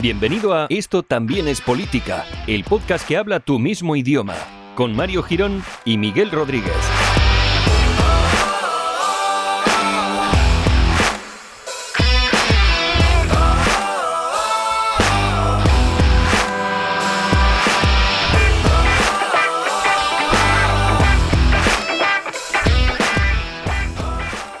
Bienvenido a Esto también es política, el podcast que habla tu mismo idioma, con Mario Girón y Miguel Rodríguez.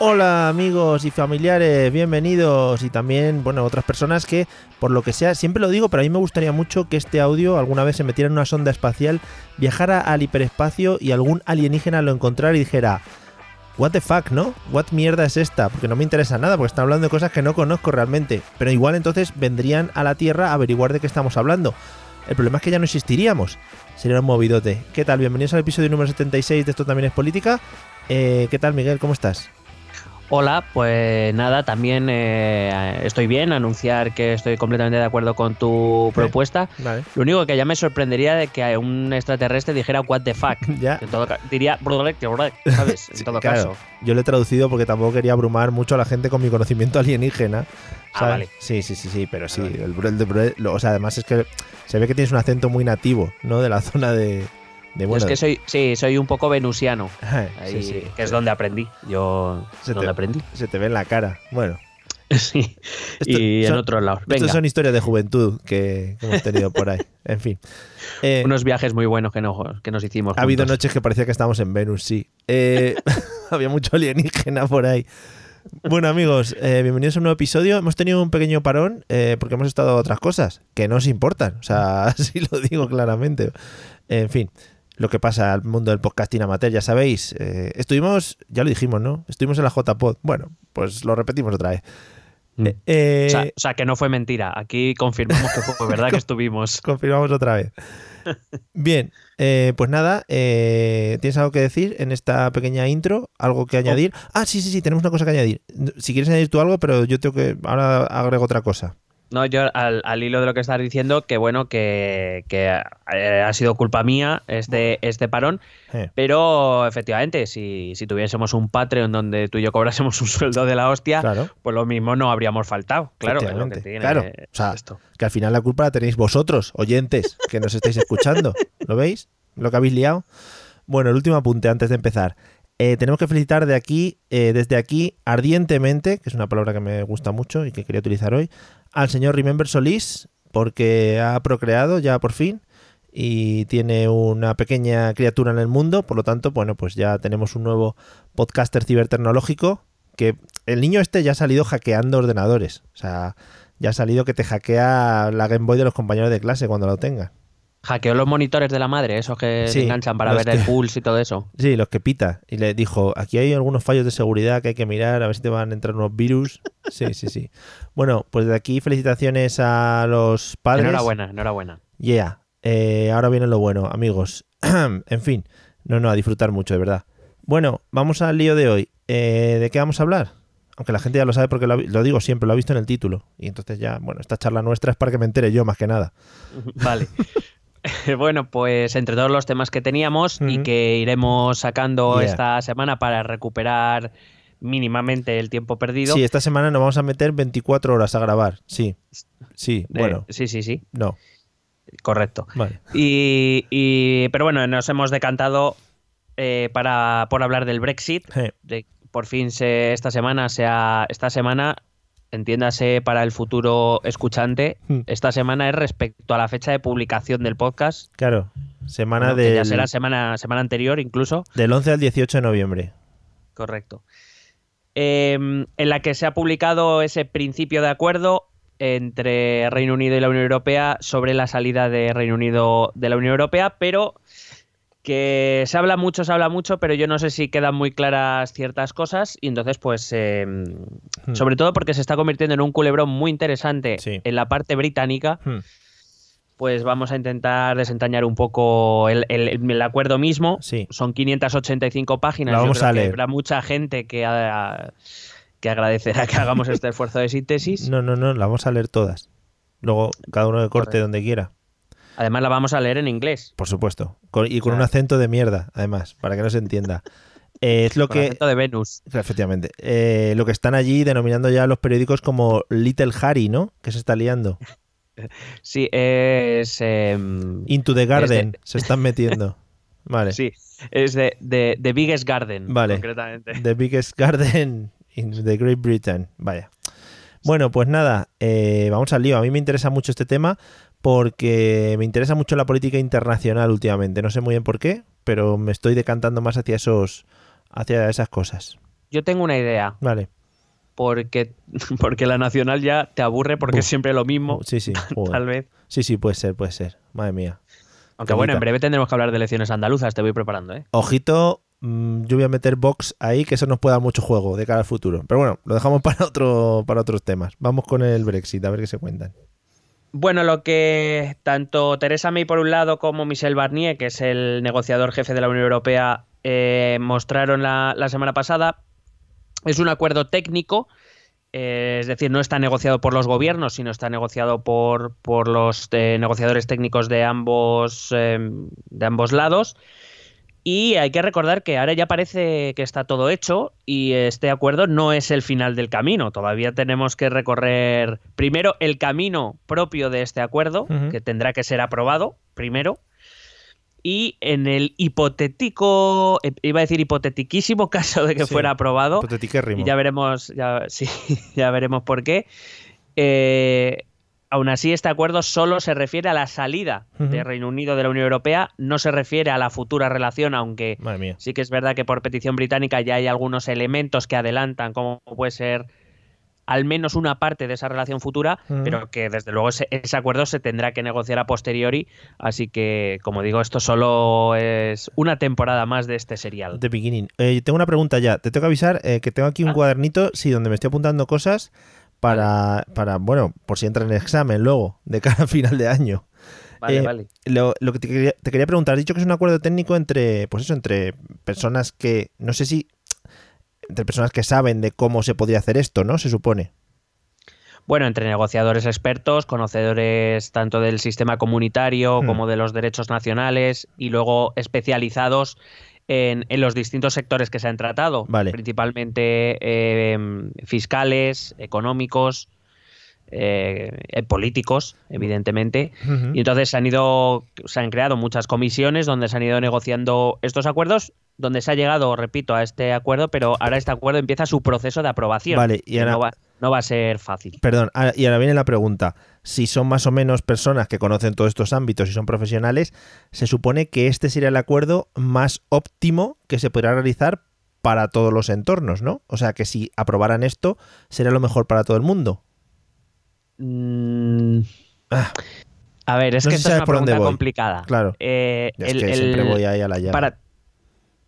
Hola amigos y familiares, bienvenidos y también, bueno, otras personas que, por lo que sea, siempre lo digo, pero a mí me gustaría mucho que este audio alguna vez se metiera en una sonda espacial, viajara al hiperespacio y algún alienígena lo encontrara y dijera, what the fuck, ¿no? What mierda es esta? Porque no me interesa nada, porque están hablando de cosas que no conozco realmente, pero igual entonces vendrían a la Tierra a averiguar de qué estamos hablando. El problema es que ya no existiríamos. Sería un movidote. ¿Qué tal? Bienvenidos al episodio número 76 de Esto también es política. Eh, ¿Qué tal, Miguel? ¿Cómo estás? Hola, pues nada, también eh, estoy bien, anunciar que estoy completamente de acuerdo con tu propuesta. Vale. Lo único que ya me sorprendería de que un extraterrestre dijera what the fuck. Ya. En todo diría ¿sabes? En todo Claro, caso. yo lo he traducido porque tampoco quería abrumar mucho a la gente con mi conocimiento alienígena. Ah, ¿sabes? vale. Sí, sí, sí, sí, pero sí. Vale. el el lo- o sea, además es que se ve que tienes un acento muy nativo, ¿no? De la zona de. De Yo bueno, es que soy, sí, soy un poco venusiano, Ajá, ahí, sí, sí. que es donde aprendí. Yo Se donde te- aprendí. Se te ve en la cara. Bueno. sí. Esto- y en otros lados. Venga, Estas son historias de juventud que, hemos tenido por ahí. En fin. Eh, unos viajes muy buenos que, no- que nos hicimos. ha habido noches que parecía que estábamos en Venus, sí. Eh, había mucho alienígena por ahí. Bueno, amigos, eh, bienvenidos a un nuevo episodio. Hemos tenido un pequeño parón eh, porque hemos estado a otras cosas que no os importan. O sea, así lo digo claramente. En fin, lo que pasa al mundo del podcasting amateur, ya sabéis. eh, estuvimos, ya lo dijimos, ¿no? Estuvimos en la JPod. Bueno, pues lo repetimos otra vez. Mm. Eh, eh, O sea, o sea, que no fue mentira. Aquí confirmamos que fue verdad que estuvimos. Confirmamos otra vez. Bien, eh, pues nada, eh, ¿tienes algo que decir en esta pequeña intro? ¿Algo que añadir? Ah, sí, sí, sí, tenemos una cosa que añadir. Si quieres añadir tú algo, pero yo tengo que. Ahora agrego otra cosa. No, yo al, al hilo de lo que estás diciendo, que bueno, que, que, eh, ha sido culpa mía este, este parón, pero efectivamente, si, si tuviésemos un Patreon donde tú y yo cobrásemos un sueldo de la hostia, claro, pues lo mismo no habríamos faltado. Claro, es lo que tiene Claro, o sea, esto. que al final la culpa la tenéis vosotros, oyentes, que nos estáis escuchando. ¿Lo veis? ¿Lo que habéis liado? Bueno, el último apunte antes de empezar. Eh, tenemos que felicitar de aquí, eh, desde aquí, ardientemente, que es una palabra que me gusta mucho y que quería utilizar hoy, al señor Remember Solís, porque ha procreado ya por fin y tiene una pequeña criatura en el mundo, por lo tanto, bueno, pues ya tenemos un nuevo podcaster cibertecnológico que el niño este ya ha salido hackeando ordenadores, o sea, ya ha salido que te hackea la Game Boy de los compañeros de clase cuando lo tengan. Hackeó los monitores de la madre, esos que Sí, se enganchan para ver el pulse y todo eso. Sí, los que pita. Y le dijo, aquí hay algunos fallos de seguridad que hay que mirar, a ver si te van a entrar unos virus. Sí, sí, sí. Bueno, pues de aquí felicitaciones a los padres. Enhorabuena, enhorabuena. Yeah. Eh, ahora viene lo bueno, amigos. en fin, no, no, a disfrutar mucho, de verdad. Bueno, vamos al lío de hoy. Eh, ¿De qué vamos a hablar? Aunque la gente ya lo sabe porque lo, lo digo siempre, lo ha visto en el título. Y entonces ya, bueno, esta charla nuestra es para que me entere yo más que nada. Vale. bueno, pues entre todos los temas que teníamos y que iremos sacando Yeah. esta semana para recuperar mínimamente el tiempo perdido. Sí, esta semana nos vamos a meter 24 horas a grabar. Sí. Sí, eh, bueno, sí, sí, sí, no. correcto. Vale. Y, y- pero bueno, nos hemos decantado eh, para por hablar del Brexit. De, por fin se, esta semana se ha- esta semana entiéndase para el futuro escuchante, Hmm. esta semana es respecto a la fecha de publicación del podcast. Claro. Semana bueno, del, ya será semana, semana anterior incluso. del 11 al 18 de noviembre. Correcto. Eh, en la que se ha publicado ese principio de acuerdo entre Reino Unido y la Unión Europea sobre la salida de Reino Unido de la Unión Europea, pero que se habla mucho, se habla mucho, pero yo no sé si quedan muy claras ciertas cosas y entonces pues eh, Hmm. sobre todo porque se está convirtiendo en un culebrón muy interesante Sí. en la parte británica, Hmm. pues vamos a intentar desentrañar un poco el, el- el acuerdo mismo. Sí. Son 585 páginas. La Yo vamos creo a que leer. Habrá mucha gente que, ha- que agradecerá que hagamos este esfuerzo de síntesis. No, no, no, la vamos a leer todas. Luego cada uno que corte Correcto. donde quiera, Además la vamos a leer en inglés. por supuesto. Con- y con un acento de mierda, además, para que no se entienda. Eh, es lo Con que... acento de Venus. Efectivamente. Eh, lo que están allí denominando ya los periódicos como Little Harry, ¿no? Que se está liando. Sí, es... em, Into the Garden de- se están metiendo. Vale. Sí, es de, de, de Biggest Garden, Vale. concretamente. The biggest garden in the Great Britain. Vaya. Bueno, pues nada, eh, vamos al lío. A mí me interesa mucho este tema porque me interesa mucho la política internacional últimamente. No sé muy bien por qué, pero me estoy decantando más hacia esos, hacia esas cosas. Yo tengo una idea, Vale. porque, porque la nacional ya te aburre porque es siempre lo mismo, Sí, sí. joder. tal vez. Sí, sí, puede ser, puede ser. Madre mía. Aunque bueno, en breve tendremos que hablar de elecciones andaluzas, te voy preparando, ¿eh? Ojito, mm, yo voy a meter Vox ahí, que eso nos puede dar mucho juego de cara al futuro. Pero bueno, lo dejamos para, otro, para otros temas. Vamos con el Brexit, a ver qué se cuentan. Bueno, lo que tanto Teresa May por un lado como Michel Barnier, que es el negociador jefe de la Unión Europea, eh, mostraron la, semana pasada, es un acuerdo técnico, eh, es decir, no está negociado por los gobiernos, sino está negociado por, por los eh, negociadores técnicos de ambos, de ambos lados. Y hay que recordar que ahora ya parece que está todo hecho y este acuerdo no es el final del camino. Todavía tenemos que recorrer primero el camino propio de este acuerdo, que tendrá que ser aprobado primero. Y en el hipotético, eh, iba a decir hipotetiquísimo caso de que Sí. fuera aprobado, y ya veremos, ya, sí, ya veremos por qué. Eh, aún así, este acuerdo solo se refiere a la salida de Ujú. Reino Unido de la Unión Europea, no se refiere a la futura relación, aunque sí que es verdad que por petición británica ya hay algunos elementos que adelantan, como puede ser al menos una parte de esa relación futura, pero que desde luego ese, ese acuerdo se tendrá que negociar a posteriori, así que como digo, esto solo es una temporada más de este serial. The beginning. Eh, tengo una pregunta ya. Te tengo que avisar eh, que tengo aquí un Ah. cuadernito, sí, donde me estoy apuntando cosas para, para, bueno, por si entra en el examen luego, de cara a final de año. Vale, Eh, vale. Lo, lo que te quería, te quería preguntar, has dicho que es un acuerdo técnico entre, pues eso, entre personas que, no sé si, entre personas que saben de cómo se podría hacer esto, ¿no? Se supone. Bueno, entre negociadores expertos, conocedores tanto del sistema comunitario Hmm. como de los derechos nacionales y luego especializados en, en los distintos sectores que se han tratado, Vale. principalmente eh, fiscales, económicos, eh, eh, políticos, evidentemente. Y entonces se han ido, se han creado muchas comisiones donde se han ido negociando estos acuerdos, donde se ha llegado, repito, a este acuerdo, pero ahora este acuerdo empieza su proceso de aprobación. Vale, y ahora- no, va, no va a ser fácil. Perdón, ahora- y ahora viene la pregunta. Si son más o menos personas que conocen todos estos ámbitos y son profesionales, se supone que este sería el acuerdo más óptimo que se podrá realizar para todos los entornos, ¿no? O sea que si aprobaran esto, sería lo mejor para todo el mundo. Mm, Ah. a ver, es No que esta es una por dónde pregunta voy. complicada. Claro. Eh, es el- que el- siempre voy ahí a la llave. para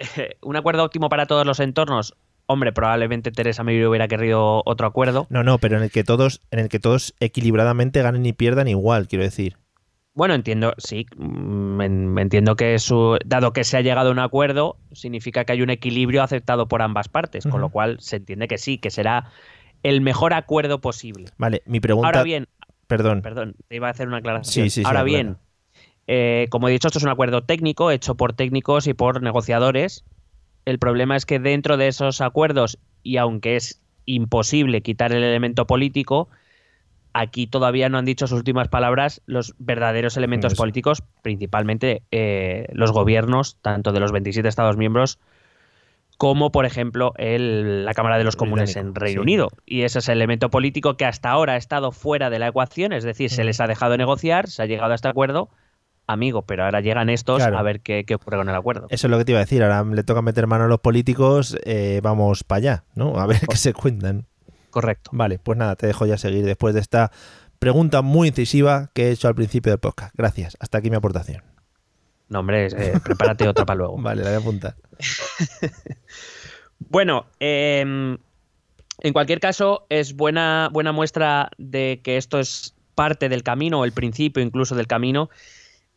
un acuerdo óptimo para todos los entornos. Hombre, probablemente Teresa May hubiera querido otro acuerdo. No, no, pero en el que todos, en el que todos equilibradamente ganen y pierdan igual, quiero decir. Bueno, entiendo, sí, mm, en- entiendo que su, dado que se ha llegado a un acuerdo, significa que hay un equilibrio aceptado por ambas partes, con lo cual se entiende que sí, que será el mejor acuerdo posible. Vale, mi pregunta. Ahora bien, Perdón. perdón, te iba a hacer una aclaración. Sí, sí, sí, Ahora bien, eh, como he dicho, esto es un acuerdo técnico hecho por técnicos y por negociadores. El problema es que dentro de esos acuerdos, y aunque es imposible quitar el elemento político, aquí todavía no han dicho sus últimas palabras los verdaderos elementos políticos, principalmente eh, los gobiernos, tanto de los 27 Estados miembros, como por ejemplo el- la Cámara de los Comunes Británico, en Reino sí. Unido. Y ese es el elemento político que hasta ahora ha estado fuera de la ecuación, es decir, se les ha dejado negociar, se ha llegado a este acuerdo, amigo, pero ahora llegan estos Claro. a ver qué, qué ocurre con el acuerdo. Eso es lo que te iba a decir. Ahora le toca meter mano a los políticos. eh, vamos para allá, ¿no? A ver qué se cuentan. Correcto. Vale, pues nada, te dejo ya seguir después de esta pregunta muy incisiva que he hecho al principio del podcast. Gracias. Hasta aquí mi aportación. No, hombre, eh, prepárate otra para luego. Vale, la voy a apuntar. Bueno, em, en cualquier caso, es buena, buena muestra de que esto es parte del camino, o el principio incluso del camino,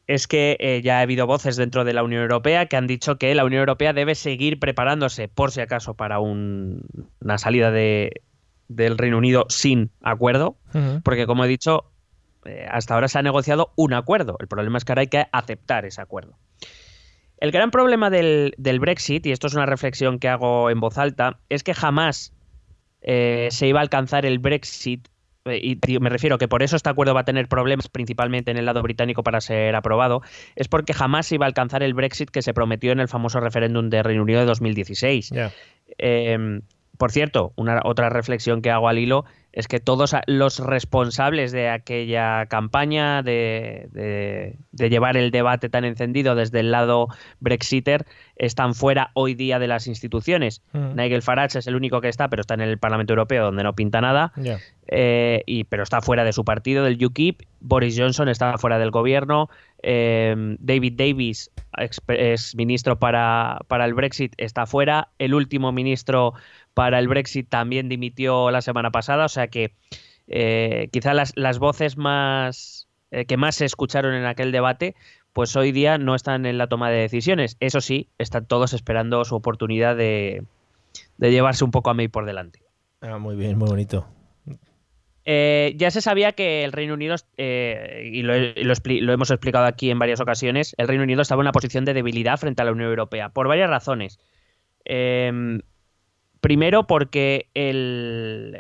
es que eh, ya ha habido voces dentro de la Unión Europea que han dicho que la Unión Europea debe seguir preparándose, por si acaso, para un- una salida de, del Reino Unido sin acuerdo, porque como he dicho, eh, hasta ahora se ha negociado un acuerdo. El problema es que ahora hay que aceptar ese acuerdo. El gran problema del, del Brexit, y esto es una reflexión que hago en voz alta, es que jamás eh, se iba a alcanzar el Brexit, eh, y me refiero que por eso este acuerdo va a tener problemas principalmente en el lado británico para ser aprobado, es porque jamás se iba a alcanzar el Brexit que se prometió en el famoso referéndum de Reino Unido de 2016. Ya. Eh, por cierto, una otra reflexión que hago al hilo es que todos los responsables de aquella campaña de, de- de llevar el debate tan encendido desde el lado brexiter están fuera hoy día de las instituciones. Mm. Nigel Farage es el único que está, pero está en el Parlamento Europeo donde no pinta nada, eh, y, pero está fuera de su partido, del UKIP. Boris Johnson está fuera del gobierno. eh, David Davis, ex, ex ministro para, para el Brexit, está fuera. El último ministro para el Brexit también dimitió la semana pasada. O sea que eh, quizá las, las voces más eh, que más se escucharon en aquel debate, pues hoy día no están en la toma de decisiones. Eso sí, están todos esperando su oportunidad de, de llevarse un poco a May por delante. Ah, muy bien, muy bonito. Eh, ya se sabía que el Reino Unido, eh, y lo, hemos explicado aquí en varias ocasiones, el Reino Unido estaba en una posición de debilidad frente a la Unión Europea, por varias razones. Eh, primero porque el,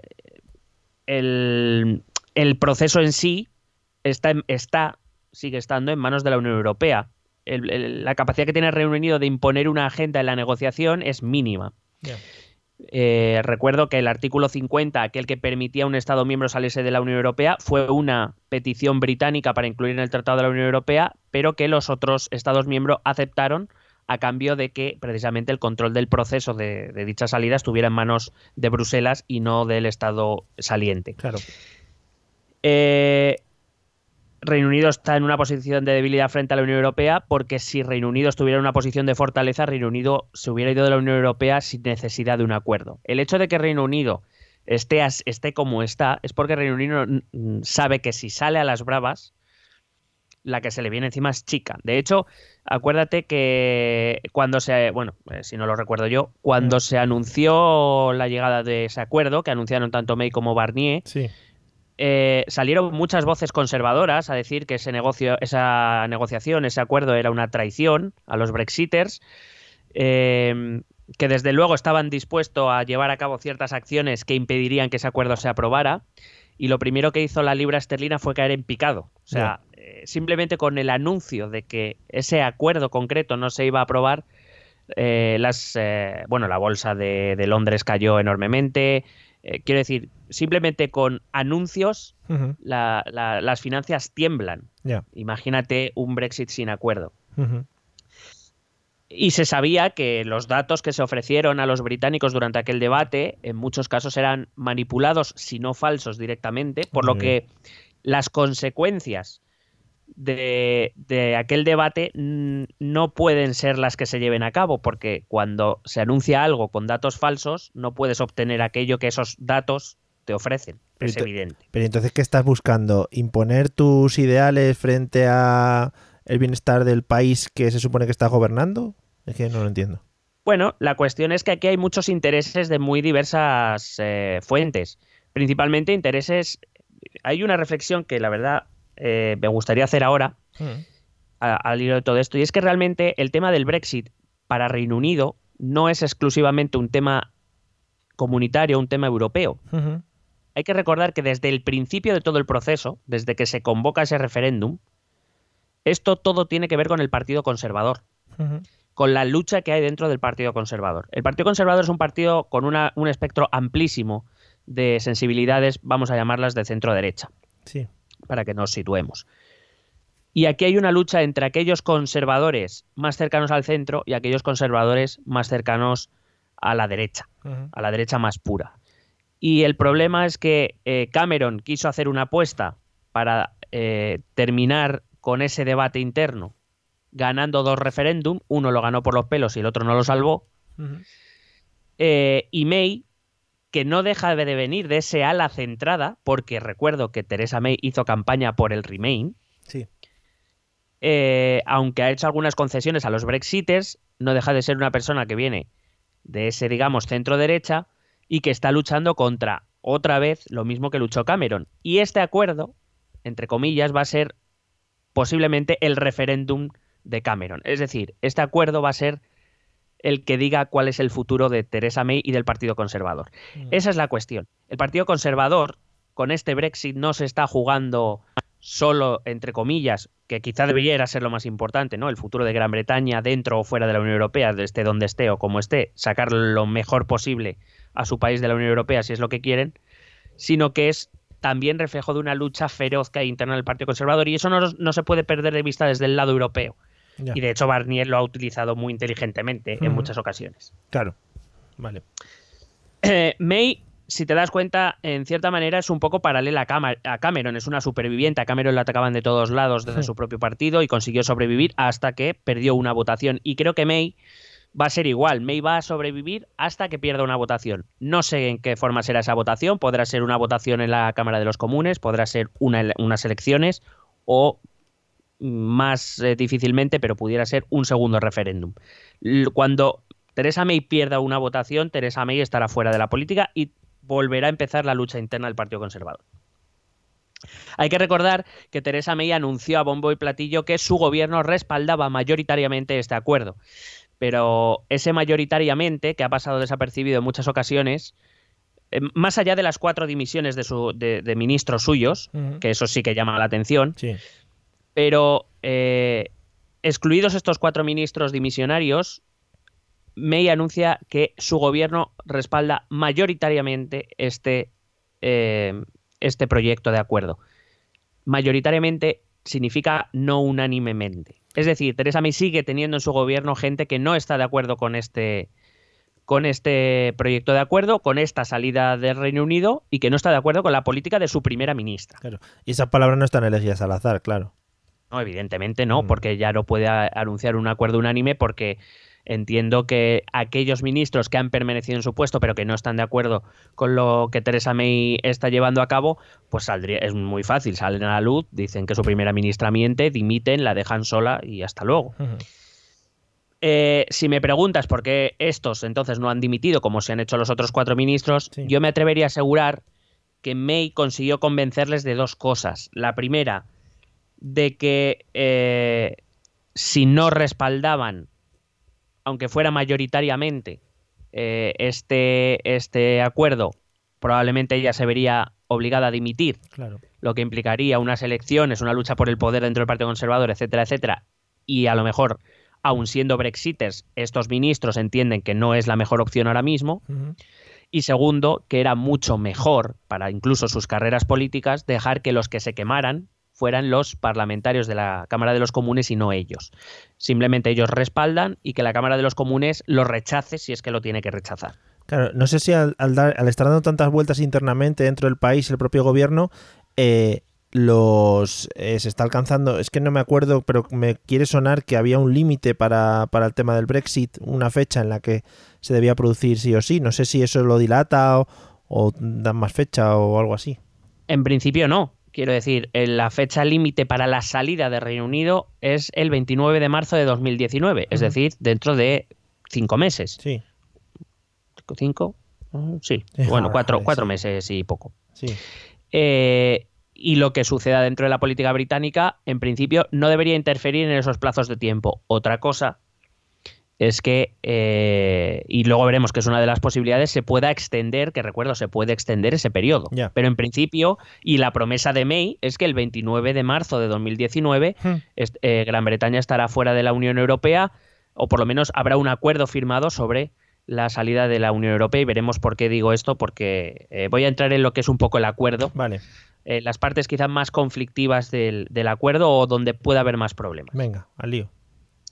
el, el proceso en sí está, está, sigue estando en manos de la Unión Europea. El- el- la capacidad que tiene el Reino Unido de imponer una agenda en la negociación es mínima. Eh, recuerdo que el artículo 50, aquel que permitía a un Estado miembro salirse de la Unión Europea, fue una petición británica para incluir en el Tratado de la Unión Europea, pero que los otros Estados miembros aceptaron a cambio de que precisamente el control del proceso de, de dicha salida estuviera en manos de Bruselas y no del Estado saliente. Claro. Eh, Reino Unido está en una posición de debilidad frente a la Unión Europea porque si Reino Unido estuviera en una posición de fortaleza, Reino Unido se hubiera ido de la Unión Europea sin necesidad de un acuerdo. El hecho de que Reino Unido esté, esté como está es porque Reino Unido sabe que si sale a las bravas, la que se le viene encima es chica. De hecho, acuérdate que cuando se, bueno, eh, si no lo recuerdo yo, cuando se anunció la llegada de ese acuerdo, que anunciaron tanto May como Barnier, Sí. eh, salieron muchas voces conservadoras a decir que ese negocio, esa negociación, ese acuerdo era una traición a los Brexiters, eh, que desde luego estaban dispuestos a llevar a cabo ciertas acciones que impedirían que ese acuerdo se aprobara. Y lo primero que hizo la libra esterlina fue caer en picado. O sea, eh, simplemente con el anuncio de que ese acuerdo concreto no se iba a aprobar, eh, las, eh, bueno, la bolsa de, de Londres cayó enormemente. Quiero decir, simplemente con anuncios Ujú. la- la- las finanzas tiemblan. Imagínate un Brexit sin acuerdo. Y se sabía que los datos que se ofrecieron a los británicos durante aquel debate en muchos casos eran manipulados, si no falsos directamente, por lo que las consecuencias de, de aquel debate no pueden ser las que se lleven a cabo, porque cuando se anuncia algo con datos falsos, no puedes obtener aquello que esos datos te ofrecen. Pero Es evidente. Pero entonces, ¿qué estás buscando? ¿Imponer tus ideales frente a el bienestar del país que se supone que está gobernando? Es que no lo entiendo. Bueno, la cuestión es que aquí hay muchos intereses de muy diversas eh, fuentes, principalmente intereses. Hay una reflexión que la verdad eh, me gustaría hacer ahora a- al hilo de todo esto, y es que realmente el tema del Brexit para Reino Unido no es exclusivamente un tema comunitario, un tema europeo. Ujú. Hay que recordar que desde el principio de todo el proceso, desde que se convoca ese referéndum, esto todo tiene que ver con el Partido Conservador Ujú. con la lucha que hay dentro del Partido Conservador. El Partido Conservador es un partido con una- un espectro amplísimo de sensibilidades, vamos a llamarlas de centro derecha, Sí. Para que nos situemos. Y aquí hay una lucha entre aquellos conservadores más cercanos al centro y aquellos conservadores más cercanos a la derecha, a la derecha más pura. Y el problema es que eh, Cameron quiso hacer una apuesta para eh, terminar con ese debate interno ganando dos referéndum, uno lo ganó por los pelos y el otro no lo salvó. Eh, y May, que no deja de venir de ese ala centrada, porque recuerdo que Theresa May hizo campaña por el Remain. Sí. Eh, aunque ha hecho algunas concesiones a los Brexiters, no deja de ser una persona que viene de ese, digamos, centro derecha y que está luchando contra otra vez lo mismo que luchó Cameron. Y este acuerdo, entre comillas, va a ser posiblemente el referéndum de Cameron. Es decir, este acuerdo va a ser el que diga cuál es el futuro de Theresa May y del Partido Conservador. Mm. Esa es la cuestión. El Partido Conservador, con este Brexit, no se está jugando solo, entre comillas, que quizá debería ser lo más importante, ¿no? El futuro de Gran Bretaña dentro o fuera de la Unión Europea, esté donde esté o como esté, sacar lo mejor posible a su país de la Unión Europea si es lo que quieren, sino que es también reflejo de una lucha feroz que hay interna del Partido Conservador y eso no, se puede perder de vista desde el lado europeo. Y de hecho Barnier lo ha utilizado muy inteligentemente en muchas ocasiones. Claro. Vale. Eh, May si te das cuenta, en cierta manera es un poco paralela a, Cameron. Es una superviviente. A Cameron la atacaban de todos lados desde su propio partido y consiguió sobrevivir hasta que perdió una votación. Y creo que May va a ser igual. May va a sobrevivir hasta que pierda una votación. No sé en qué forma será esa votación. Podrá ser una votación en la Cámara de los Comunes, podrá ser unas elecciones o más eh, difícilmente, pero pudiera ser un segundo referéndum. Cuando Teresa May pierda una votación, Teresa May estará fuera de la política y volverá a empezar la lucha interna del Partido Conservador. Hay que recordar que Teresa May anunció a bombo y platillo que su gobierno respaldaba mayoritariamente este acuerdo. Pero ese mayoritariamente, que ha pasado desapercibido en muchas ocasiones, eh, más allá de las cuatro dimisiones de, ministros suyos, que eso sí que llama la atención, pero eh, excluidos estos cuatro ministros dimisionarios, May anuncia que su gobierno respalda mayoritariamente este, eh, este proyecto de acuerdo. Mayoritariamente significa no unánimemente. Es decir, Teresa May sigue teniendo en su gobierno gente que no está de acuerdo con este, con este proyecto de acuerdo, con esta salida del Reino Unido y que no está de acuerdo con la política de su primera ministra. Claro. Y esas palabras no están elegidas al azar, claro. No, evidentemente no, mm. porque ya no puede anunciar un acuerdo unánime porque Entiendo que aquellos ministros que han permanecido en su puesto pero que no están de acuerdo con lo que Teresa May está llevando a cabo, pues saldría, es muy fácil, salen a la luz, dicen que su primera ministra miente, dimiten, la dejan sola y hasta luego. Eh, si me preguntas por qué estos entonces no han dimitido como se han hecho los otros cuatro ministros, yo me atrevería a asegurar que May consiguió convencerles de dos cosas. La primera, de que eh, si no respaldaban aunque fuera mayoritariamente eh, este, este acuerdo, probablemente ella se vería obligada a dimitir, lo que implicaría unas elecciones, una lucha por el poder dentro del Partido Conservador, etcétera, etcétera, y a lo mejor, aun siendo brexiters, estos ministros entienden que no es la mejor opción ahora mismo. Y segundo, que era mucho mejor para incluso sus carreras políticas dejar que los que se quemaran fueran los parlamentarios de la Cámara de los Comunes y no ellos. Simplemente ellos respaldan y que la Cámara de los Comunes lo rechace si es que lo tiene que rechazar. Claro, no sé si al, estar dando tantas vueltas internamente dentro del país, el propio gobierno, eh, los eh, se está alcanzando, es que no me acuerdo, pero me quiere sonar que había un límite para, para, el tema del Brexit, una fecha en la que se debía producir sí o sí. No sé si eso lo dilata o, o dan más fecha o algo así. En principio no. Quiero decir, eh, la fecha límite para la salida de Reino Unido es el 29 de marzo de 2019, es decir, dentro de cinco meses. Sí. ¿Cinco? Sí. Bueno, cuatro, cuatro meses y poco. Sí. Eh, y lo que suceda dentro de la política británica, en principio, no debería interferir en esos plazos de tiempo. Otra cosa es que, eh, y luego veremos que es una de las posibilidades, se pueda extender, que recuerdo, se puede extender ese periodo. Pero en principio, y la promesa de May es que el 29 de marzo de 2019 hmm. eh, Gran Bretaña estará fuera de la Unión Europea, o por lo menos habrá un acuerdo firmado sobre la salida de la Unión Europea y veremos por qué digo esto, porque eh, voy a entrar en lo que es un poco el acuerdo. Vale. las partes quizás más conflictivas del, del acuerdo o donde pueda haber más problemas. Venga, al lío.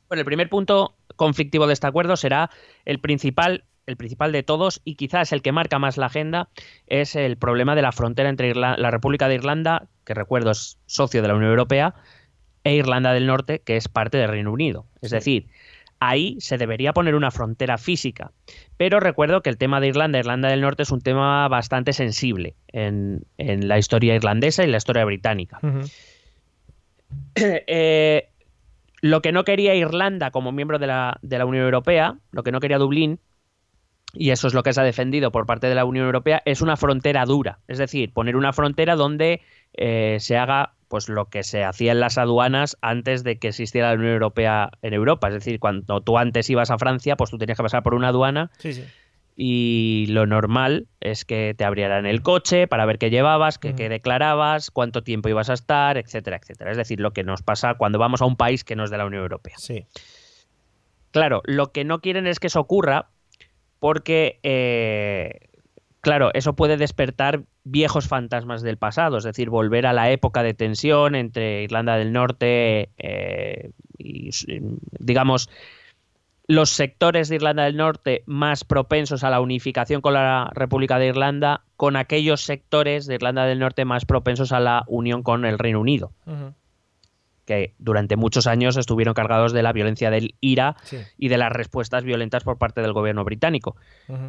Bueno, el primer punto conflictivo de este acuerdo será el principal el principal de todos y quizás el que marca más la agenda es el problema de la frontera entre la República de Irlanda, que recuerdo es socio de la Unión Europea, e Irlanda del Norte, que es parte del Reino Unido. Es decir, ahí se debería poner una frontera física. Pero recuerdo que el tema de Irlanda, Irlanda del Norte, es un tema bastante sensible en, la historia irlandesa y la historia británica. Eh, lo que no quería Irlanda como miembro de la, de la Unión Europea, lo que no quería Dublín, y eso es lo que se ha defendido por parte de la Unión Europea, es una frontera dura. Es decir, poner una frontera donde eh, se haga pues lo que se hacía en las aduanas antes de que existiera la Unión Europea en Europa. Es decir, cuando tú antes ibas a Francia, pues tú tenías que pasar por una aduana. Y lo normal es que te abrieran el coche para ver qué llevabas, qué, qué, declarabas, cuánto tiempo ibas a estar, etcétera, etcétera. Es decir, lo que nos pasa cuando vamos a un país que no es de la Unión Europea. Sí. Claro, lo que no quieren es que eso ocurra porque, eh, claro, eso puede despertar viejos fantasmas del pasado, es decir, volver a la época de tensión entre Irlanda del Norte eh, y, digamos, los sectores de Irlanda del Norte más propensos a la unificación con la República de Irlanda, con aquellos sectores de Irlanda del Norte más propensos a la unión con el Reino Unido que durante muchos años estuvieron cargados de la violencia del IRA y de las respuestas violentas por parte del gobierno británico,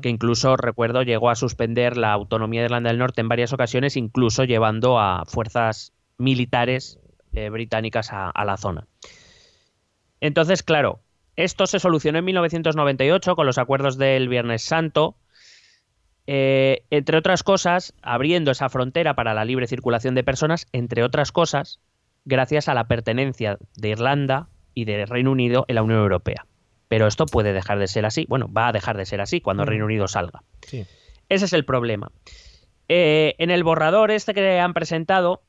que incluso, recuerdo, llegó a suspender la autonomía de Irlanda del Norte en varias ocasiones, incluso llevando a fuerzas militares eh, británicas a, la zona. Entonces, claro, esto se solucionó en 1998 con los acuerdos del Viernes Santo, eh, entre otras cosas, abriendo esa frontera para la libre circulación de personas, entre otras cosas, gracias a la pertenencia de Irlanda y de Reino Unido en la Unión Europea. Pero esto puede dejar de ser así. Bueno, va a dejar de ser así cuando el Reino Unido salga. Ese es el problema. Eh, en el borrador este que han presentado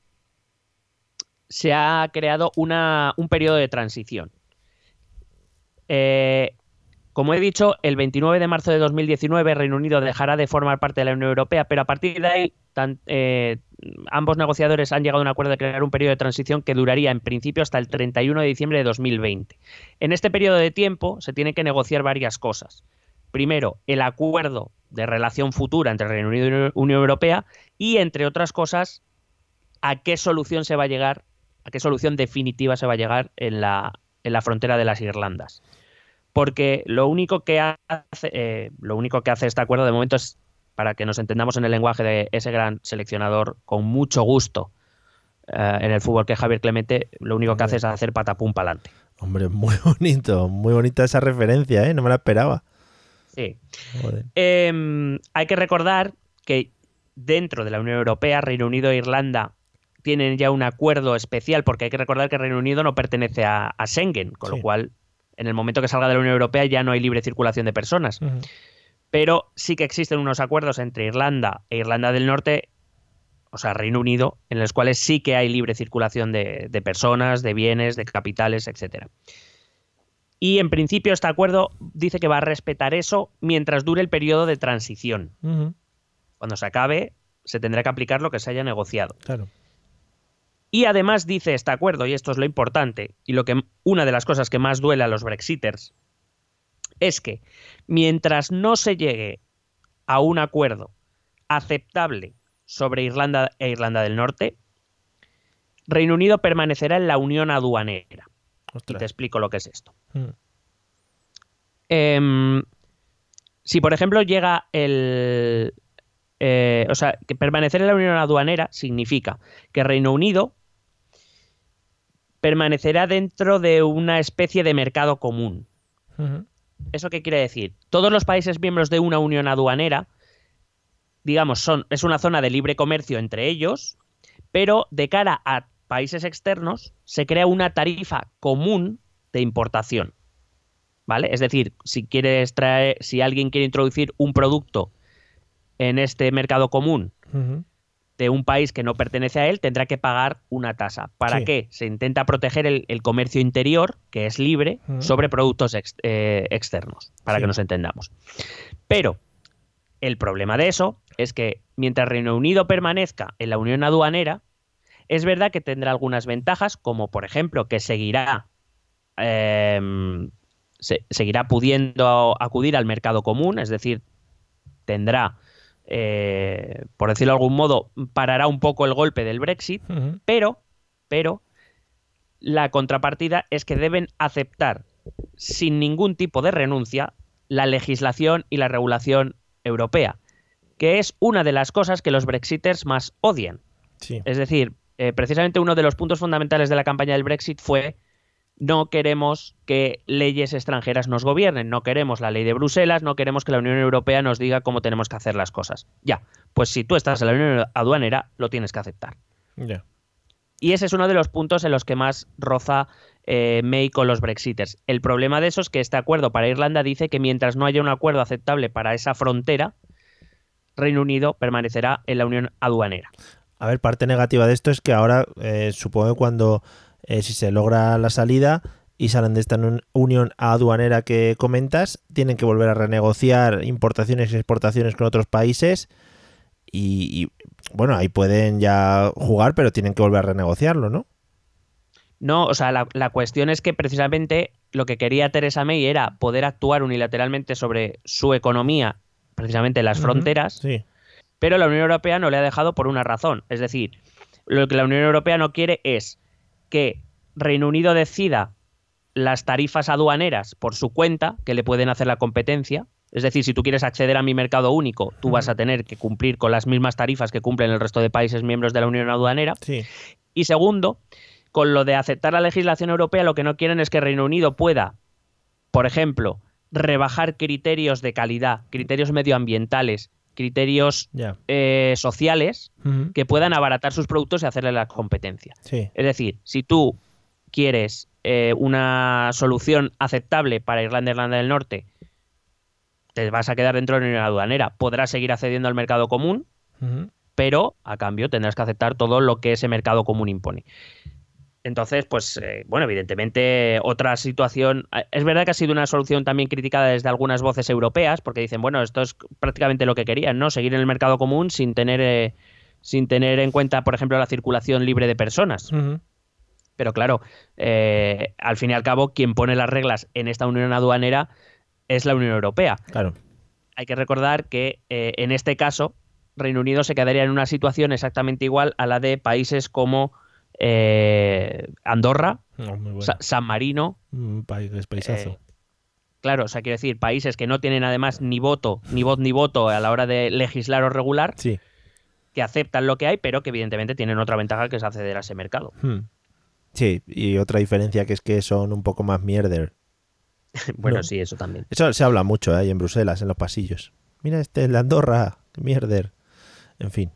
se ha creado una, un periodo de transición. Eh, como he dicho, el 29 de marzo de 2019 Reino Unido dejará de formar parte de la Unión Europea, pero a partir de ahí eh, ambos negociadores han llegado a un acuerdo de crear un periodo de transición que duraría en principio hasta el 31 de diciembre de 2020. En este periodo de tiempo se tienen que negociar varias cosas. Primero, el acuerdo de relación futura entre Reino Unido y Unión Europea y, entre otras cosas, a qué solución se va a llegar, a qué solución definitiva se va a llegar en la, en la frontera de las Irlandas porque lo único que hace, eh, lo único que hace este acuerdo de momento es, para que nos entendamos en el lenguaje de ese gran seleccionador con mucho gusto eh, en el fútbol que es Javier Clemente, lo único que hace es hacer patapum para adelante. Hombre, muy bonito, muy bonita esa referencia, ¿eh? No me la esperaba. Sí. Em, hay que recordar que dentro de la Unión Europea, Reino Unido e Irlanda tienen ya un acuerdo especial, porque hay que recordar que Reino Unido no pertenece a, Schengen, con lo cual en el momento que salga de la Unión Europea ya no hay libre circulación de personas. Pero sí que existen unos acuerdos entre Irlanda e Irlanda del Norte, o sea, Reino Unido, en los cuales sí que hay libre circulación de, personas, de bienes, de capitales, etc. Y en principio este acuerdo dice que va a respetar eso mientras dure el periodo de transición. Cuando se acabe, se tendrá que aplicar lo que se haya negociado. Claro. Y además dice este acuerdo, y esto es lo importante, y lo que una de las cosas que más duele a los Brexiters, es que mientras no se llegue a un acuerdo aceptable sobre Irlanda e Irlanda del Norte, Reino Unido permanecerá en la unión aduanera. Y te explico lo que es esto. Hmm. Em, si, por ejemplo, llega el... Eh, o sea, que permanecer en la unión aduanera significa que Reino Unido permanecerá dentro de una especie de mercado común. ¿Eso qué quiere decir? Todos los países miembros de una unión aduanera, digamos, son, es una zona de libre comercio entre ellos, pero de cara a países externos se crea una tarifa común de importación. ¿Vale? Es decir, si quieres traer, si alguien quiere introducir un producto en este mercado común de un país que no pertenece a él tendrá que pagar una tasa. ¿Para qué? Se intenta proteger el, comercio interior, que es libre, sobre productos eh, externos, para que nos entendamos. Pero el problema de eso es que mientras Reino Unido permanezca en la Unión Aduanera, es verdad que tendrá algunas ventajas, como por ejemplo que seguirá, em, seguirá pudiendo acudir al mercado común, es decir, tendrá eh, por decirlo de algún modo, parará un poco el golpe del Brexit, pero, pero la contrapartida es que deben aceptar sin ningún tipo de renuncia la legislación y la regulación europea, que es una de las cosas que los brexiters más odian. Sí. Es decir, eh, precisamente uno de los puntos fundamentales de la campaña del Brexit fue no queremos que leyes extranjeras nos gobiernen, no queremos la ley de Bruselas, no queremos que la Unión Europea nos diga cómo tenemos que hacer las cosas. Ya, pues si tú estás en la Unión Aduanera, lo tienes que aceptar. Ya. Y ese es uno de los puntos en los que más roza eh, May con los Brexiters. El problema de eso es que este acuerdo para Irlanda dice que mientras no haya un acuerdo aceptable para esa frontera, Reino Unido permanecerá en la Unión Aduanera. A ver, parte negativa de esto es que ahora, eh, supongo que cuando, eh, si se logra la salida y salen de esta unión aduanera que comentas, tienen que volver a renegociar importaciones y exportaciones con otros países y, y, bueno, ahí pueden ya jugar, pero tienen que volver a renegociarlo, ¿no? No, o sea, la, la cuestión es que precisamente lo que quería Theresa May era poder actuar unilateralmente sobre su economía, precisamente en las fronteras, Sí. pero la Unión Europea no le ha dejado por una razón. Es decir, lo que la Unión Europea no quiere es que Reino Unido decida las tarifas aduaneras por su cuenta, que le pueden hacer la competencia. Es decir, si tú quieres acceder a mi mercado único, tú vas a tener que cumplir con las mismas tarifas que cumplen el resto de países miembros de la Unión Aduanera. Sí. Y segundo, con lo de aceptar la legislación europea, lo que no quieren es que Reino Unido pueda, por ejemplo, rebajar criterios de calidad, criterios medioambientales, criterios eh, sociales que puedan abaratar sus productos y hacerle la competencia. Sí. Es decir, si tú quieres eh, una solución aceptable para Irlanda e Irlanda del Norte, te vas a quedar dentro de la Unión Aduanera. Podrás seguir accediendo al mercado común, pero a cambio tendrás que aceptar todo lo que ese mercado común impone. Entonces, pues, eh, bueno, evidentemente otra situación, eh, es verdad que ha sido una solución también criticada desde algunas voces europeas, porque dicen, bueno, esto es prácticamente lo que querían, ¿no? Seguir en el mercado común sin tener, eh, sin tener en cuenta, por ejemplo, la circulación libre de personas. Pero claro, eh, al fin y al cabo, quien pone las reglas en esta unión aduanera es la Unión Europea Claro. hay que recordar que eh, en este caso Reino Unido se quedaría en una situación exactamente igual a la de países como eh, Andorra, bueno. Sa- San Marino. Un país, paisazo. eh, claro, o sea, quiero decir, países que no tienen además ni voto, ni voz ni voto a la hora de legislar o regular, sí. que aceptan lo que hay, pero que evidentemente tienen otra ventaja que es acceder a ese mercado. Hmm. Sí, y otra diferencia que es que son un poco más mierder. bueno, No. sí, eso también. Eso se habla mucho ¿eh? ahí en Bruselas, en los pasillos. Mira este, de Andorra, mierder. En fin.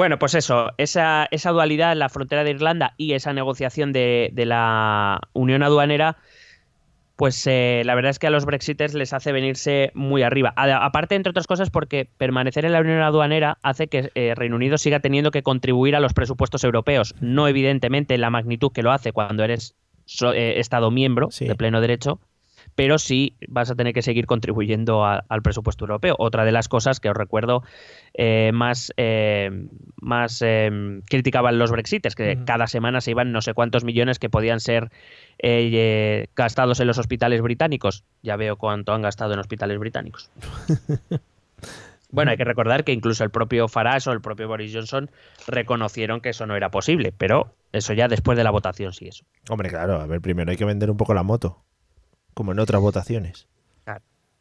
Bueno, pues eso, esa, esa dualidad en la frontera de Irlanda y esa negociación de, de la Unión Aduanera, pues eh, la verdad es que a los Brexiters les hace venirse muy arriba. A- aparte, entre otras cosas, porque permanecer en la Unión Aduanera hace que eh, Reino Unido siga teniendo que contribuir a los presupuestos europeos. No, evidentemente, en la magnitud que lo hace cuando eres so- eh, Estado miembro Sí. de pleno derecho, pero sí vas a tener que seguir contribuyendo a- al presupuesto europeo. Otra de las cosas que os recuerdo eh, más, eh, más eh, criticaban los Brexiters, que cada semana se iban no sé cuántos millones que podían ser gastados en los hospitales británicos. Ya veo cuánto han gastado en hospitales británicos. Bueno, hay que recordar que incluso el propio Farage o el propio Boris Johnson reconocieron que eso no era posible, pero eso ya después de la votación sí eso. Hombre, claro, a ver, primero hay que vender un poco la moto. Como en otras votaciones.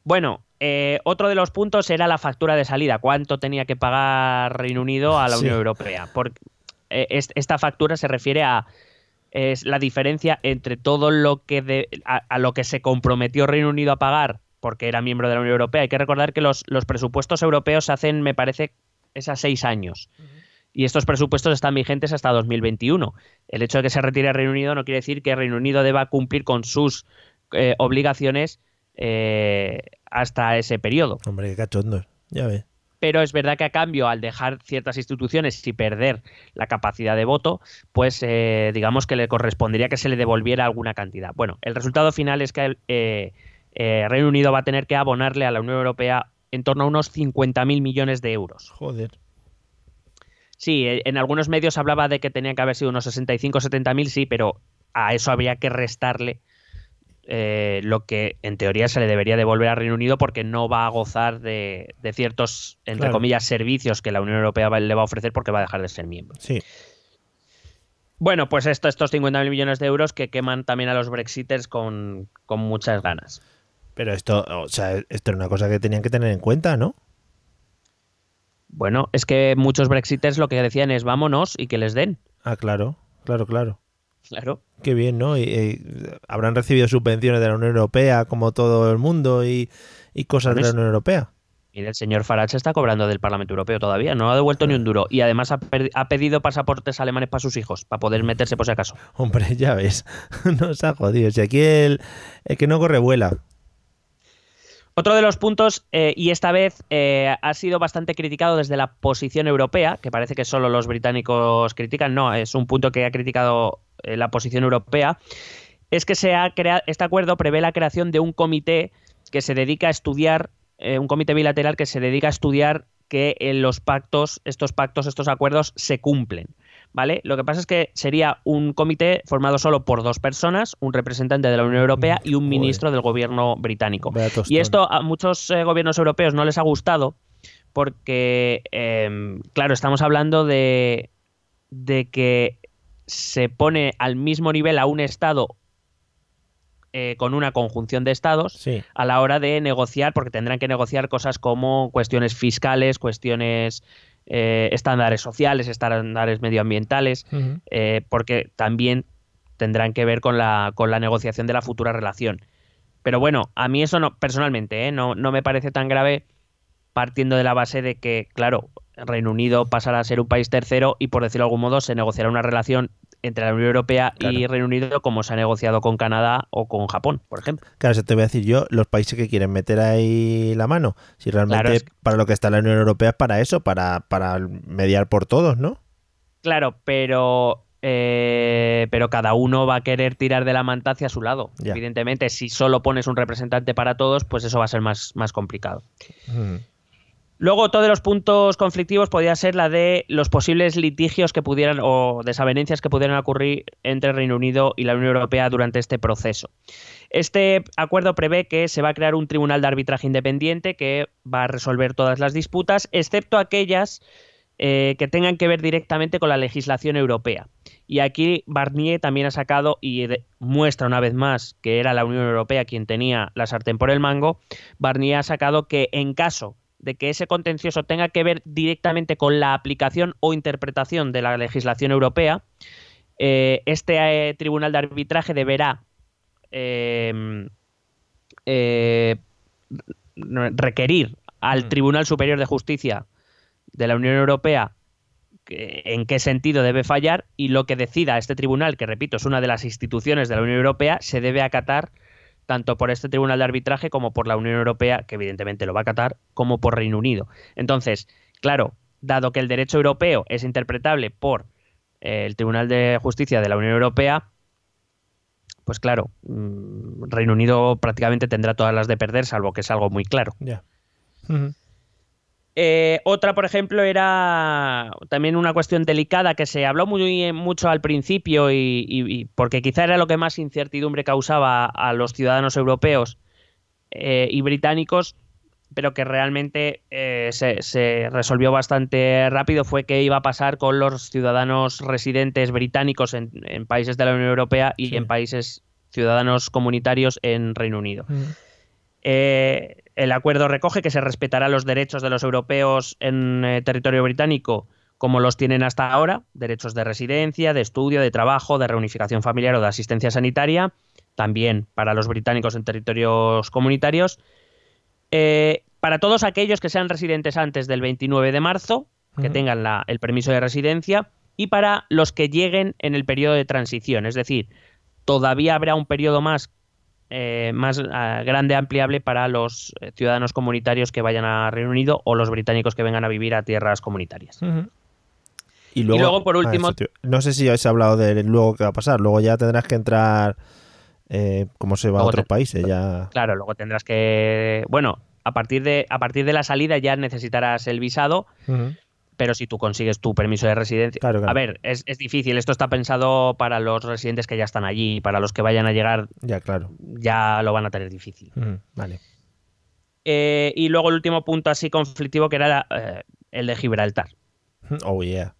Bueno, eh, otro de los puntos era la factura de salida. ¿Cuánto tenía que pagar Reino Unido a la Sí. Unión Europea? Porque eh, es- esta factura se refiere a es la diferencia entre todo lo que de- a, a lo que se comprometió Reino Unido a pagar porque era miembro de la Unión Europea. Hay que recordar que los, los presupuestos europeos se hacen, me parece, es a seis años. Y estos presupuestos están vigentes hasta 2021. El hecho de que se retire el Reino Unido no quiere decir que Reino Unido deba cumplir con sus eh, obligaciones eh, hasta ese periodo. Hombre, qué cachondos. Ya ve. Pero es verdad que a cambio, al dejar ciertas instituciones y perder la capacidad de voto, pues eh, digamos que le correspondería que se le devolviera alguna cantidad. Bueno, el resultado final es que eh, Reino Unido va a tener que abonarle a la Unión Europea en torno a unos 50.000 millones de euros. Joder. Sí, en algunos medios hablaba de que tenían que haber sido unos 65 70 mil, sí, pero a eso habría que restarle eh, lo que en teoría se le debería devolver a Reino Unido porque no va a gozar de, de ciertos, entre Claro. comillas, servicios que la Unión Europea va- le va a ofrecer porque va a dejar de ser miembro. Sí. Bueno, pues esto, estos 50.000 millones de euros que queman también a los Brexiters con, con muchas ganas. Pero esto, o sea, esto era una cosa que tenían que tener en cuenta, ¿no? Bueno, es que muchos Brexiters lo que decían es vámonos y que les den. Ah, claro, claro, claro. Claro. Qué bien, ¿no? Y, y habrán recibido subvenciones de la Unión Europea, como todo el mundo, y, y cosas de la Unión Europea. Mira, el señor Farage está cobrando del Parlamento Europeo todavía, no ha devuelto ni un duro. Y además ha, pedido pasaportes alemanes para sus hijos, para poder meterse por si acaso. Hombre, ya ves, nos ha jodido. Si aquí el, el que no corre vuela. Otro de los puntos, eh, y esta vez eh, ha sido bastante criticado desde la posición europea, que parece que solo los británicos critican, no, es un punto que ha criticado eh, la posición europea, es que se ha este acuerdo prevé la creación de un comité que se dedica a estudiar, un comité bilateral que se dedica a estudiar que los pactos, estos pactos, estos acuerdos se cumplen. ¿Vale? Lo que pasa es que sería un comité formado solo por dos personas, un representante de la Unión Europea y un ministro del gobierno británico. Y esto a muchos eh, gobiernos europeos no les ha gustado porque, em, claro, estamos hablando de, de que se pone al mismo nivel a un Estado eh, con una conjunción de Estados Sí, a la hora de negociar, porque tendrán que negociar cosas como cuestiones fiscales, cuestiones eh, estándares sociales, estándares medioambientales, eh, porque también tendrán que ver con la, con la negociación de la futura relación. Pero bueno, a mí eso no, personalmente, ¿eh? no, no me parece tan grave partiendo de la base de que, claro, Reino Unido pasará a ser un país tercero y por decirlo de algún modo se negociará una relación entre la Unión Europea y. Reino Unido como se ha negociado con Canadá o con Japón, por ejemplo. Claro, eso te voy a decir yo, los países que quieren meter ahí la mano. Si realmente Claro, es que- para lo que está la Unión Europea es para eso, para, para mediar por todos, ¿no? Claro, pero eh, pero cada uno va a querer tirar de la manta hacia su lado. Evidentemente, si solo pones un representante para todos, pues eso va a ser más, más complicado. Ujú. Luego, otro de los puntos conflictivos podría ser la de los posibles litigios que pudieran o desavenencias que pudieran ocurrir entre Reino Unido y la Unión Europea durante este proceso. Este acuerdo prevé que se va a crear un tribunal de arbitraje independiente que va a resolver todas las disputas, excepto aquellas eh, que tengan que ver directamente con la legislación europea. Y aquí Barnier también ha sacado y muestra una vez más que era la Unión Europea quien tenía la sartén por el mango. Barnier ha sacado que en caso de que ese contencioso tenga que ver directamente con la aplicación o interpretación de la legislación europea, eh, este eh, tribunal de arbitraje deberá eh, eh, re- requerir al Mm. Tribunal Superior de Justicia de la Unión Europea en qué sentido debe fallar y lo que decida este tribunal, que repito es una de las instituciones de la Unión Europea, se debe acatar tanto por este tribunal de arbitraje como por la Unión Europea, que evidentemente lo va a acatar, como por Reino Unido. Entonces, claro, dado que el derecho europeo es interpretable por eh, el Tribunal de Justicia de la Unión Europea, pues claro, mm, Reino Unido prácticamente tendrá todas las de perder, salvo que es algo muy claro. Ya. Eh, otra, por ejemplo, era también una cuestión delicada que se habló muy, mucho al principio y, y- y porque quizá era lo que más incertidumbre causaba a los ciudadanos europeos eh, y británicos, pero que realmente eh, se, se resolvió bastante rápido, fue qué iba a pasar con los ciudadanos residentes británicos en, en países de la Unión Europea y Sí. en países ciudadanos comunitarios en Reino Unido. Ujú. Eh, el acuerdo recoge que se respetará los derechos de los europeos en eh, territorio británico como los tienen hasta ahora, derechos de residencia, de estudio, de trabajo, de reunificación familiar o de asistencia sanitaria, también para los británicos en territorios comunitarios. Eh, para todos aquellos que sean residentes antes del 29 de marzo, que tengan la- el permiso de residencia, y para los que lleguen en el periodo de transición, es decir, todavía habrá un periodo más eh, más ah, grande, ampliable para los eh, ciudadanos comunitarios que vayan a Reino Unido o los británicos que vengan a vivir a tierras comunitarias. Y luego, luego, por ah, último- eso, no sé si habéis hablado de luego qué va a pasar. Luego ya tendrás que entrar, eh, como se va a otros países. Ya. Claro, luego tendrás que, bueno, a partir de a partir de la salida ya necesitarás el visado. Pero si tú consigues tu permiso de residencia, Claro, claro. a ver, es, es difícil. Esto está pensado para los residentes que ya están allí, para los que vayan a llegar Ya, claro. ya lo van a tener difícil. Ujú. Vale. Eh, y luego el último punto así conflictivo que era eh, el de Gibraltar. Oh, yeah.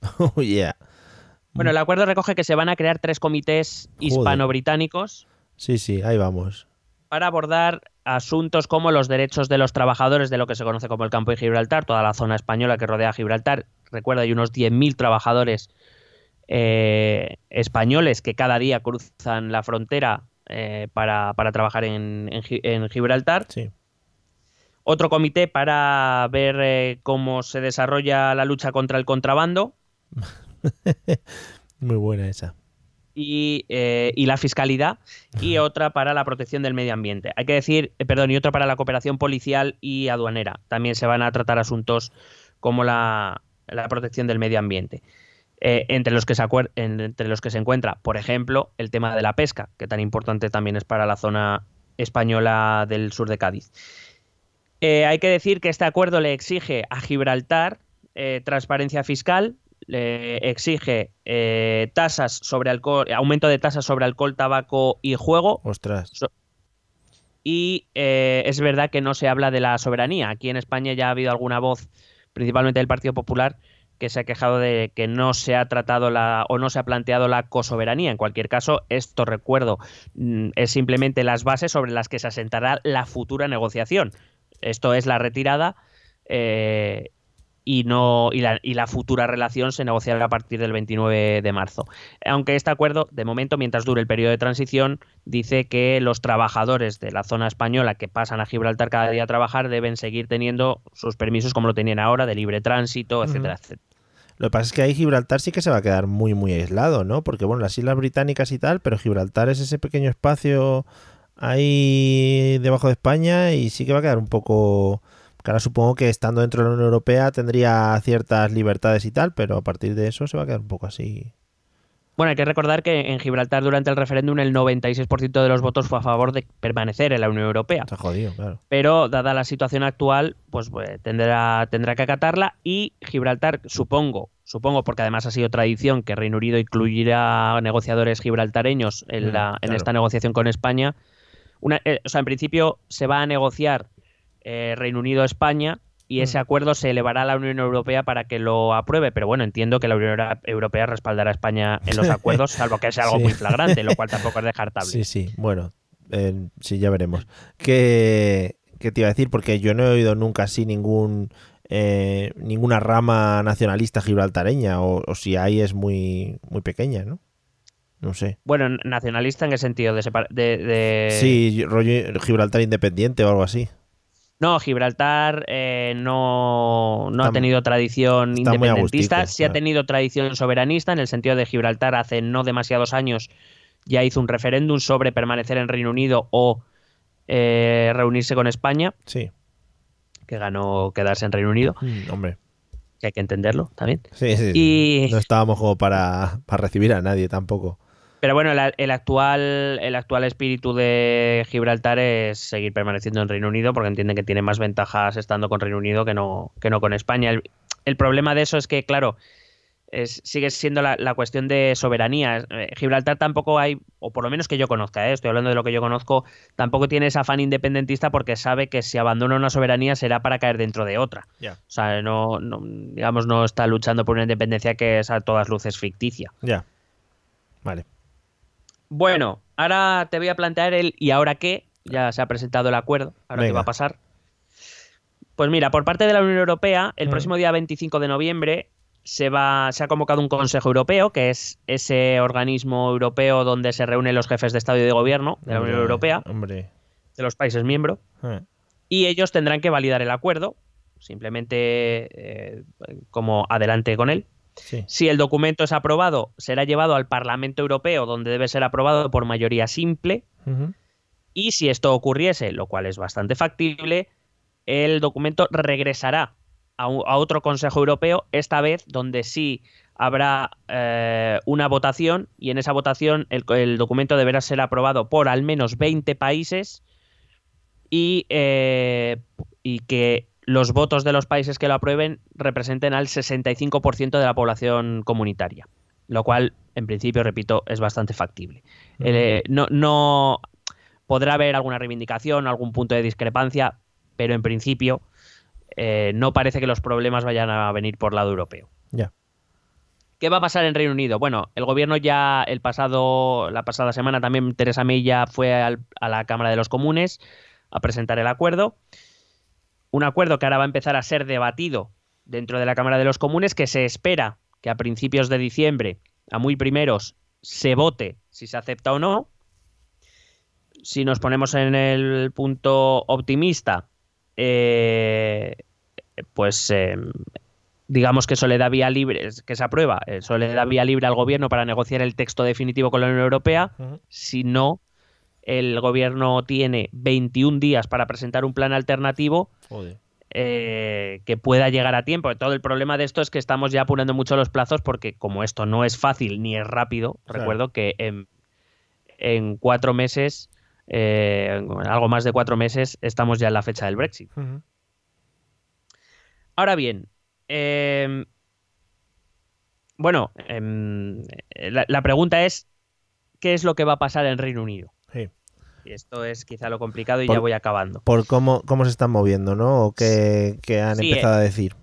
Oh, yeah. Bueno, el acuerdo recoge que se van a crear tres comités hispano-británicos. Sí, sí, ahí vamos. Para abordar asuntos como los derechos de los trabajadores de lo que se conoce como el campo de Gibraltar, toda la zona española que rodea Gibraltar. Recuerda, hay unos 10.000 trabajadores eh, españoles que cada día cruzan la frontera eh, para, trabajar en, Gibraltar. Sí. Otro comité para ver eh, cómo se desarrolla la lucha contra el contrabando. Muy buena esa. Y, la fiscalidad y otra para la protección del medio ambiente. Hay que decir, perdón, y otra para la cooperación policial y aduanera. También se van a tratar asuntos como la protección del medio ambiente. Eh, entre, los que se entre los que se encuentra, por ejemplo, el tema de la pesca, que tan importante también es para la zona española del sur de Cádiz. Eh, hay que decir que este acuerdo le exige a Gibraltar eh, transparencia fiscal, exige tasas sobre alcohol, aumento de tasas sobre alcohol, tabaco y juego. Ostras. y es verdad que no se habla de la soberanía. Aquí en España ya ha habido alguna voz, principalmente del Partido Popular, que se ha quejado de que no se ha tratado la o no se ha planteado la cosoberanía. En cualquier caso, esto recuerdo mm, es simplemente las bases sobre las que se asentará la futura negociación. Esto es la retirada eh, y no y la, y la, futura relación se negociará a partir del 29 de marzo. Aunque este acuerdo, de momento, mientras dure el periodo de transición, dice que los trabajadores de la zona española que pasan a Gibraltar cada día a trabajar deben seguir teniendo sus permisos como lo tenían ahora de libre tránsito, etcétera, etcétera. Lo que pasa es que ahí Gibraltar sí que se va a quedar muy, muy aislado, ¿no? Porque, bueno, las islas británicas y tal, pero Gibraltar es ese pequeño espacio ahí debajo de España y sí que va a quedar un poco ahora supongo que estando dentro de la Unión Europea tendría ciertas libertades y tal, pero a partir de eso se va a quedar un poco así. Bueno, hay que recordar que en Gibraltar durante el referéndum el 96% de los votos fue a favor de permanecer en la Unión Europea. Está jodido, claro. Pero dada la situación actual, pues, pues, tendrá, tendrá que acatarla y Gibraltar, supongo, supongo porque además ha sido tradición que Reino Unido incluirá negociadores gibraltareños en, mm, la, en esta negociación con España. Una, eh, o sea, en principio se va a negociar eh, Reino Unido-España y ese mm. acuerdo se elevará a la Unión Europea para que lo apruebe. Pero bueno, entiendo que la Unión Europea respaldará a España en los acuerdos, salvo que sea algo muy flagrante, lo cual tampoco es descartable. Sí, sí, bueno, sí, ya veremos. ¿Qué, te iba a decir? Porque yo no he oído nunca así ningún eh, ninguna rama nacionalista gibraltareña, o, si hay es muy, muy pequeña, ¿no? No sé. Bueno, nacionalista en el sentido de, de... Sí, rollo Gibraltar independiente o algo así. No, Gibraltar eh, no, ha tenido tradición independentista, sí ha tenido tradición soberanista, en el sentido de Gibraltar hace no demasiados años ya hizo un referéndum sobre permanecer en Reino Unido o eh, reunirse con España. Sí. Que ganó quedarse en Reino Unido. Mm, hombre. Que hay que entenderlo también. Sí, sí. Y... No estábamos como para, para recibir a nadie tampoco. Pero bueno, el, actual, el actual espíritu de Gibraltar es seguir permaneciendo en Reino Unido porque entienden que tiene más ventajas estando con Reino Unido que no, que no con España. El, problema de eso es que, claro, es, sigue siendo la, cuestión de soberanía. Eh, Gibraltar tampoco hay, o por lo menos que yo conozca, eh, estoy hablando de lo que yo conozco, tampoco tiene ese afán independentista porque sabe que si abandona una soberanía será para caer dentro de otra. O sea, no, digamos, no está luchando por una independencia que es a todas luces ficticia. Ya. Vale. Bueno, ahora te voy a plantear el ¿y ahora qué? Ya se ha presentado el acuerdo. ¿Ahora qué va a pasar? Pues mira, por parte de la Unión Europea, el mm. próximo día 25 de noviembre se, va, se ha convocado un Consejo Europeo, que es ese organismo europeo donde se reúnen los jefes de Estado y de Gobierno de la Unión Europea, hombre. de los países miembros, eh. y ellos tendrán que validar el acuerdo, simplemente eh, como adelante con él. Si el documento es aprobado, será llevado al Parlamento Europeo, donde debe ser aprobado por mayoría simple. Y si esto ocurriese, lo cual es bastante factible, el documento regresará a, otro Consejo Europeo, esta vez donde sí habrá eh, una votación y en esa votación el, documento deberá ser aprobado por al menos 20 países y, eh, y que los votos de los países que lo aprueben representen al 65% de la población comunitaria, lo cual, en principio, repito, es bastante factible. Eh, no, no podrá haber alguna reivindicación, algún punto de discrepancia, pero en principio eh, no parece que los problemas vayan a venir por lado europeo. Ya. ¿Qué va a pasar en Reino Unido? Bueno, el gobierno ya el pasado, la pasada semana también Teresa May ya fue al- a la Cámara de los Comunes a presentar el acuerdo. Un acuerdo que ahora va a empezar a ser debatido dentro de la Cámara de los Comunes, que se espera que a principios de diciembre, a muy primeros, se vote si se acepta o no. Si nos ponemos en el punto optimista, eh, pues eh, digamos que eso le da vía libre, que se aprueba, eso le da vía libre al gobierno para negociar el texto definitivo con la Unión Europea. Si no, el gobierno tiene 21 días para presentar un plan alternativo eh, que pueda llegar a tiempo. Todo el problema de esto es que estamos ya apurando mucho los plazos porque como esto no es fácil ni es rápido, Claro. recuerdo que en, en cuatro meses, eh, algo más de cuatro meses, estamos ya en la fecha del Brexit. Ahora bien, eh, bueno, em, la, la pregunta es, ¿qué es lo que va a pasar en Reino Unido? Sí. Y esto es quizá lo complicado y Por- ya voy acabando. Por cómo, cómo se están moviendo, ¿no? O qué, qué han Sí, empezado a decir.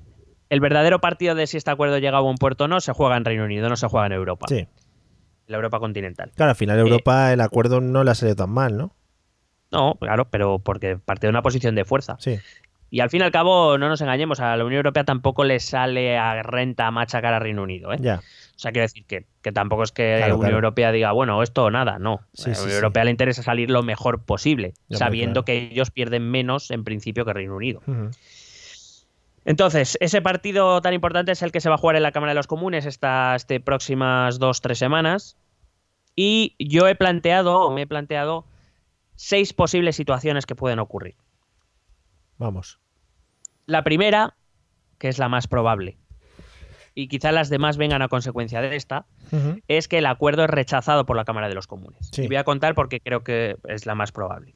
El verdadero partido de si este acuerdo llega a buen puerto o no se juega en Reino Unido, no se juega en Europa, Sí. la Europa continental. Claro, al final Eh, Europa el acuerdo no le ha salido tan mal, ¿no? No, claro, pero porque parte de una posición de fuerza. Sí. Y al fin y al cabo, no nos engañemos, a la Unión Europea tampoco le sale a renta machacar a Reino Unido. ¿eh? Ya. O sea, quiero decir que, que tampoco es que Claro, la Unión claro. Europea diga, bueno, esto o nada, no. Sí, a la Unión sí. Europea le interesa salir lo mejor posible, sabiendo que ellos pierden menos en principio que Reino Unido. Entonces, ese partido tan importante es el que se va a jugar en la Cámara de los Comunes estas este, próximas dos, tres semanas. Y yo he planteado, o me he planteado, seis posibles situaciones que pueden ocurrir. Vamos. La primera, que es la más probable, y quizá las demás vengan a consecuencia de esta, es que el acuerdo es rechazado por la Cámara de los Comunes. Sí. Y voy a contar porque creo que es la más probable.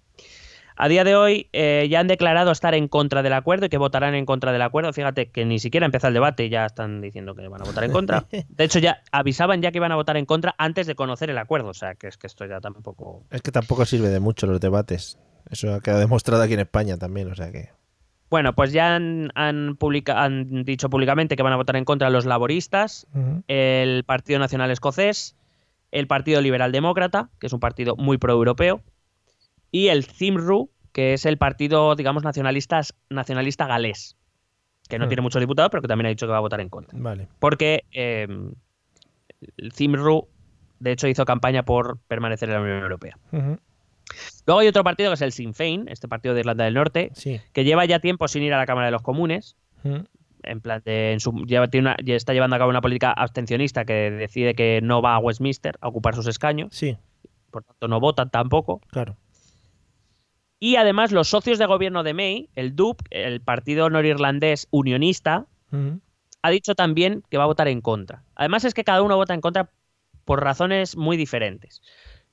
A día de hoy eh, ya han declarado estar en contra del acuerdo y que votarán en contra del acuerdo. Fíjate que ni siquiera empieza el debate y ya están diciendo que van a votar en contra. De hecho, ya avisaban ya que iban a votar en contra antes de conocer el acuerdo. O sea, que es que esto ya tampoco... Es que tampoco sirve de mucho los debates. Eso ha quedado demostrado aquí en España también, o sea que. Bueno, pues ya han, han, publica- han dicho públicamente que van a votar en contra los laboristas, el Partido Nacional Escocés, el Partido Liberal Demócrata, que es un partido muy pro-europeo, y el CIMRU, que es el partido, digamos, nacionalista, nacionalista galés, que no tiene muchos diputados, pero que también ha dicho que va a votar en contra. Vale. Porque eh, el CIMRU, de hecho, hizo campaña por permanecer en la Unión Europea. Ujú. Luego hay otro partido que es el Sinn Féin, este partido de Irlanda del Norte, Sí. que lleva ya tiempo sin ir a la Cámara de los Comunes, Ujú. en plan de en su, lleva- tiene una- ya está llevando a cabo una política abstencionista que decide que no va a Westminster a ocupar sus escaños, Sí, por tanto no votan tampoco. claro. Y además los socios de gobierno de May, el DUP, el partido norirlandés unionista, Ujú. ha dicho también que va a votar en contra. Además es que cada uno vota en contra por razones muy diferentes.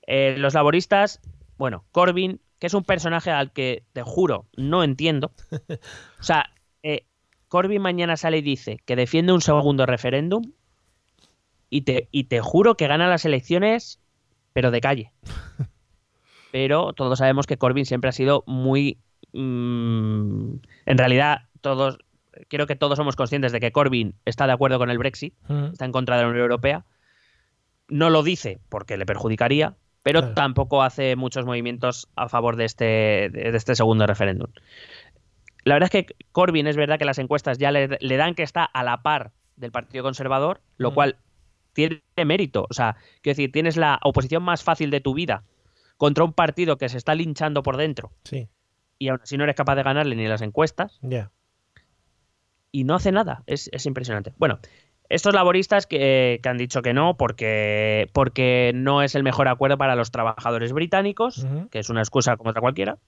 Eh, los laboristas, bueno, Corbyn, que es un personaje al que te juro no entiendo. O sea, eh, Corbyn mañana sale y dice que defiende un segundo referéndum y te, y te juro que gana las elecciones, pero de calle. Pero todos sabemos que Corbyn siempre ha sido muy... mm, en realidad, todos... Creo que todos somos conscientes de que Corbyn está de acuerdo con el Brexit, está en contra de la Unión Europea. No lo dice porque le perjudicaría, pero Claro. tampoco hace muchos movimientos a favor de este, de este segundo referéndum. La verdad es que Corbyn es verdad que las encuestas ya le, le dan que está a la par del Partido Conservador, lo Mm. cual tiene mérito. O sea, quiero decir, tienes la oposición más fácil de tu vida contra un partido que se está linchando por dentro Sí, y aún así no eres capaz de ganarle ni las encuestas ya. y no hace nada. Es, es impresionante. Bueno, estos laboristas que, que han dicho que no porque, porque no es el mejor acuerdo para los trabajadores británicos, que es una excusa como otra cualquiera.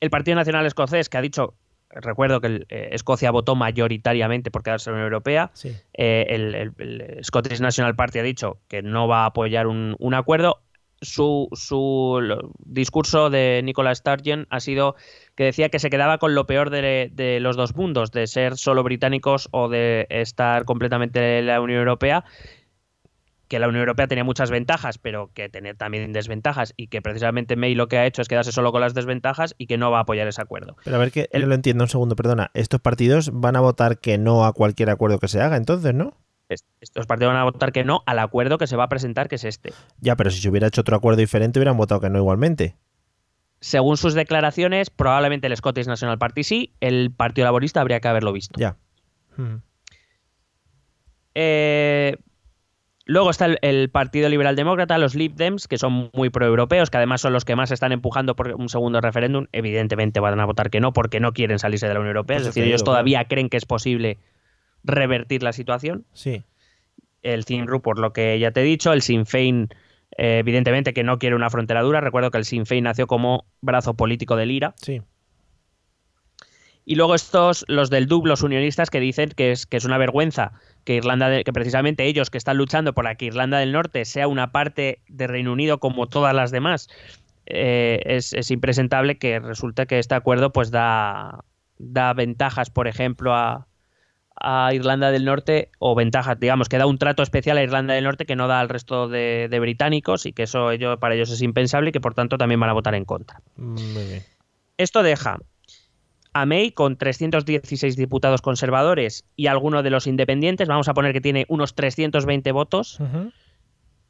El Partido Nacional Escocés, que ha dicho, recuerdo que el, eh, Escocia votó mayoritariamente por quedarse en la Unión Europea. Sí. Eh, el, el- el Scottish National Party ha dicho que no va a apoyar un, un acuerdo. Su, su discurso de Nicola Sturgeon ha sido que decía que se quedaba con lo peor de, de los dos mundos, de ser solo británicos o de estar completamente en la Unión Europea. Que la Unión Europea tenía muchas ventajas, pero que tenía también desventajas, y que precisamente May lo que ha hecho es quedarse solo con las desventajas y que no va a apoyar ese acuerdo. Pero a ver que El- no lo entiendo un segundo, perdona. Estos partidos van a votar que no a cualquier acuerdo que se haga, entonces, ¿no? Estos partidos van a votar que no al acuerdo que se va a presentar, que es este. Ya, pero si se hubiera hecho otro acuerdo diferente, hubieran votado que no igualmente. Según sus declaraciones, probablemente el Scottish National Party sí, el Partido Laborista habría que haberlo visto. Ya. Mm. Eh, luego está el, el Partido Liberal Demócrata, los Lib Dems, que son muy proeuropeos, que además son los que más están empujando por un segundo referéndum. Evidentemente van a votar que no, porque no quieren salirse de la Unión Europea. Pues es decir, ellos todavía creen que es posible revertir la situación. Sí. el CINRU, por lo que ya te he dicho, el Sinn Féin, eh, evidentemente que no quiere una frontera dura. Recuerdo que el Sinn Féin nació como brazo político del IRA. Sí. Y luego estos, los del DUB, los unionistas, que dicen que es, que es una vergüenza que Irlanda, de- que precisamente ellos que están luchando por la que Irlanda del Norte sea una parte de Reino Unido como todas las demás, eh, es, es impresentable que resulte que este acuerdo pues da, da ventajas, por ejemplo, a, a Irlanda del Norte, o ventajas, digamos, que da un trato especial a Irlanda del Norte que no da al resto de, de británicos y que eso para ellos es impensable y que por tanto también van a votar en contra. Muy bien. Esto deja a May con 316 diputados conservadores y alguno de los independientes, vamos a poner que tiene unos 320 votos,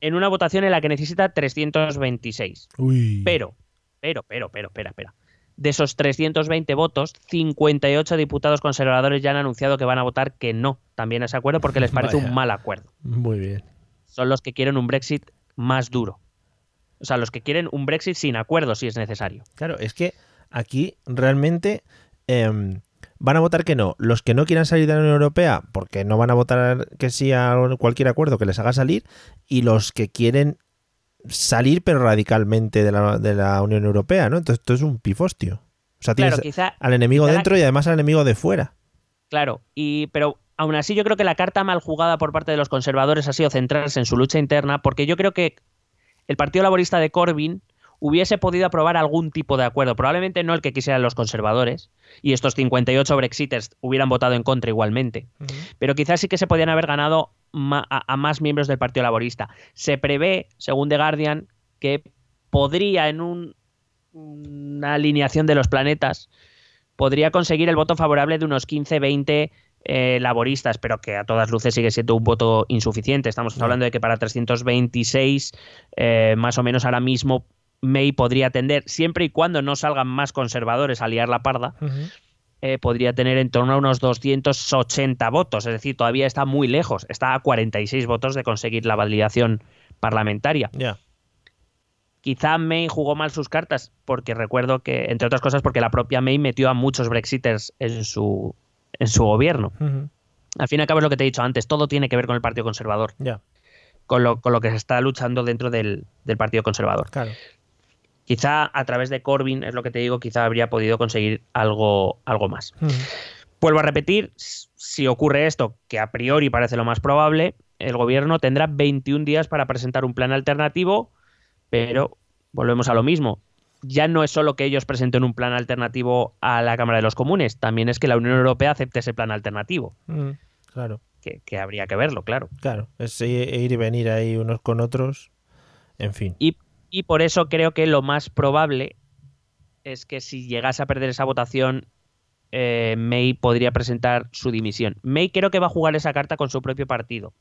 en una votación en la que necesita 326. Uy. Pero, pero, pero, pero, espera, espera. De esos 320 votos, 58 diputados conservadores ya han anunciado que van a votar que no también a ese acuerdo porque les parece Vaya. un mal acuerdo. Muy bien. Son los que quieren un Brexit más duro. O sea, los que quieren un Brexit sin acuerdo si es necesario. Claro, es que aquí realmente em, van a votar que no. Los que no quieran salir de la Unión Europea, porque no van a votar que sí a cualquier acuerdo que les haga salir, y los que quieren salir, pero radicalmente de la, de la Unión Europea, ¿no? Entonces esto es un pifostio. O sea, Claro, tienes quizá al enemigo quizá la- dentro y además al enemigo de fuera. Claro, y pero aún así yo creo que la carta mal jugada por parte de los conservadores ha sido centrarse en su lucha interna, porque yo creo que el Partido Laborista de Corbyn hubiese podido aprobar algún tipo de acuerdo, probablemente no el que quisieran los conservadores, y estos 58 Brexiters hubieran votado en contra igualmente, pero quizás sí que se podían haber ganado a, más miembros del Partido Laborista. Se prevé, según The Guardian, que podría en un- una alineación de los planetas podría conseguir el voto favorable de unos 15-20 eh, laboristas, pero que a todas luces sigue siendo un voto insuficiente. Estamos hablando de que para 326, eh, más o menos ahora mismo, May podría tender, siempre y cuando no salgan más conservadores a liar la parda, eh, podría tener en torno a unos 280 votos. Es decir, todavía está muy lejos. Está a 46 votos de conseguir la validación parlamentaria. Ya. Quizá May jugó mal sus cartas, porque recuerdo que, entre otras cosas, porque la propia May metió a muchos Brexiters en su, en su gobierno. Al fin y al cabo es lo que te he dicho antes, todo tiene que ver con el Partido Conservador, Ya. con lo, con lo que se está luchando dentro del, del Partido Conservador. Claro. Quizá a través de Corbyn, es lo que te digo, quizá habría podido conseguir algo, algo más. Ujú. Vuelvo a repetir, si ocurre esto, que a priori parece lo más probable, el gobierno tendrá 21 días para presentar un plan alternativo, pero volvemos a lo mismo. Ya no es solo que ellos presenten un plan alternativo a la Cámara de los Comunes, también es que la Unión Europea acepte ese plan alternativo, Ujú. Claro. que, que habría que verlo, claro. Claro. Es ir ir y venir ahí unos con otros. En fin. Y, y por eso creo que lo más probable es que si llegase a perder esa votación, eh, May podría presentar su dimisión. May creo que va a jugar esa carta con su propio partido.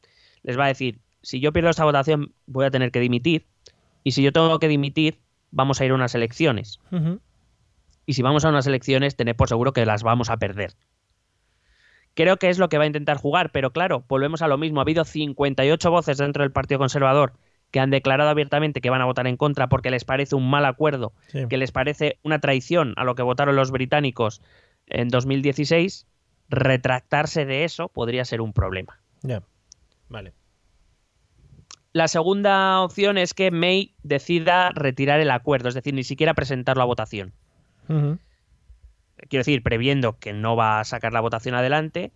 Les va a decir, si yo pierdo esta votación, voy a tener que dimitir. Y si yo tengo que dimitir, vamos a ir a unas elecciones. Y si vamos a unas elecciones, tened por seguro que las vamos a perder. Creo que es lo que va a intentar jugar, pero claro, volvemos a lo mismo. Ha habido 58 voces dentro del Partido Conservador que han declarado abiertamente que van a votar en contra porque les parece un mal acuerdo, Sí. que les parece una traición a lo que votaron los británicos en 2016. Retractarse de eso podría ser un problema. Ya. Vale. La segunda opción es que May decida retirar el acuerdo, es decir, ni siquiera presentarlo a votación. Quiero decir, previendo que no va a sacar la votación adelante,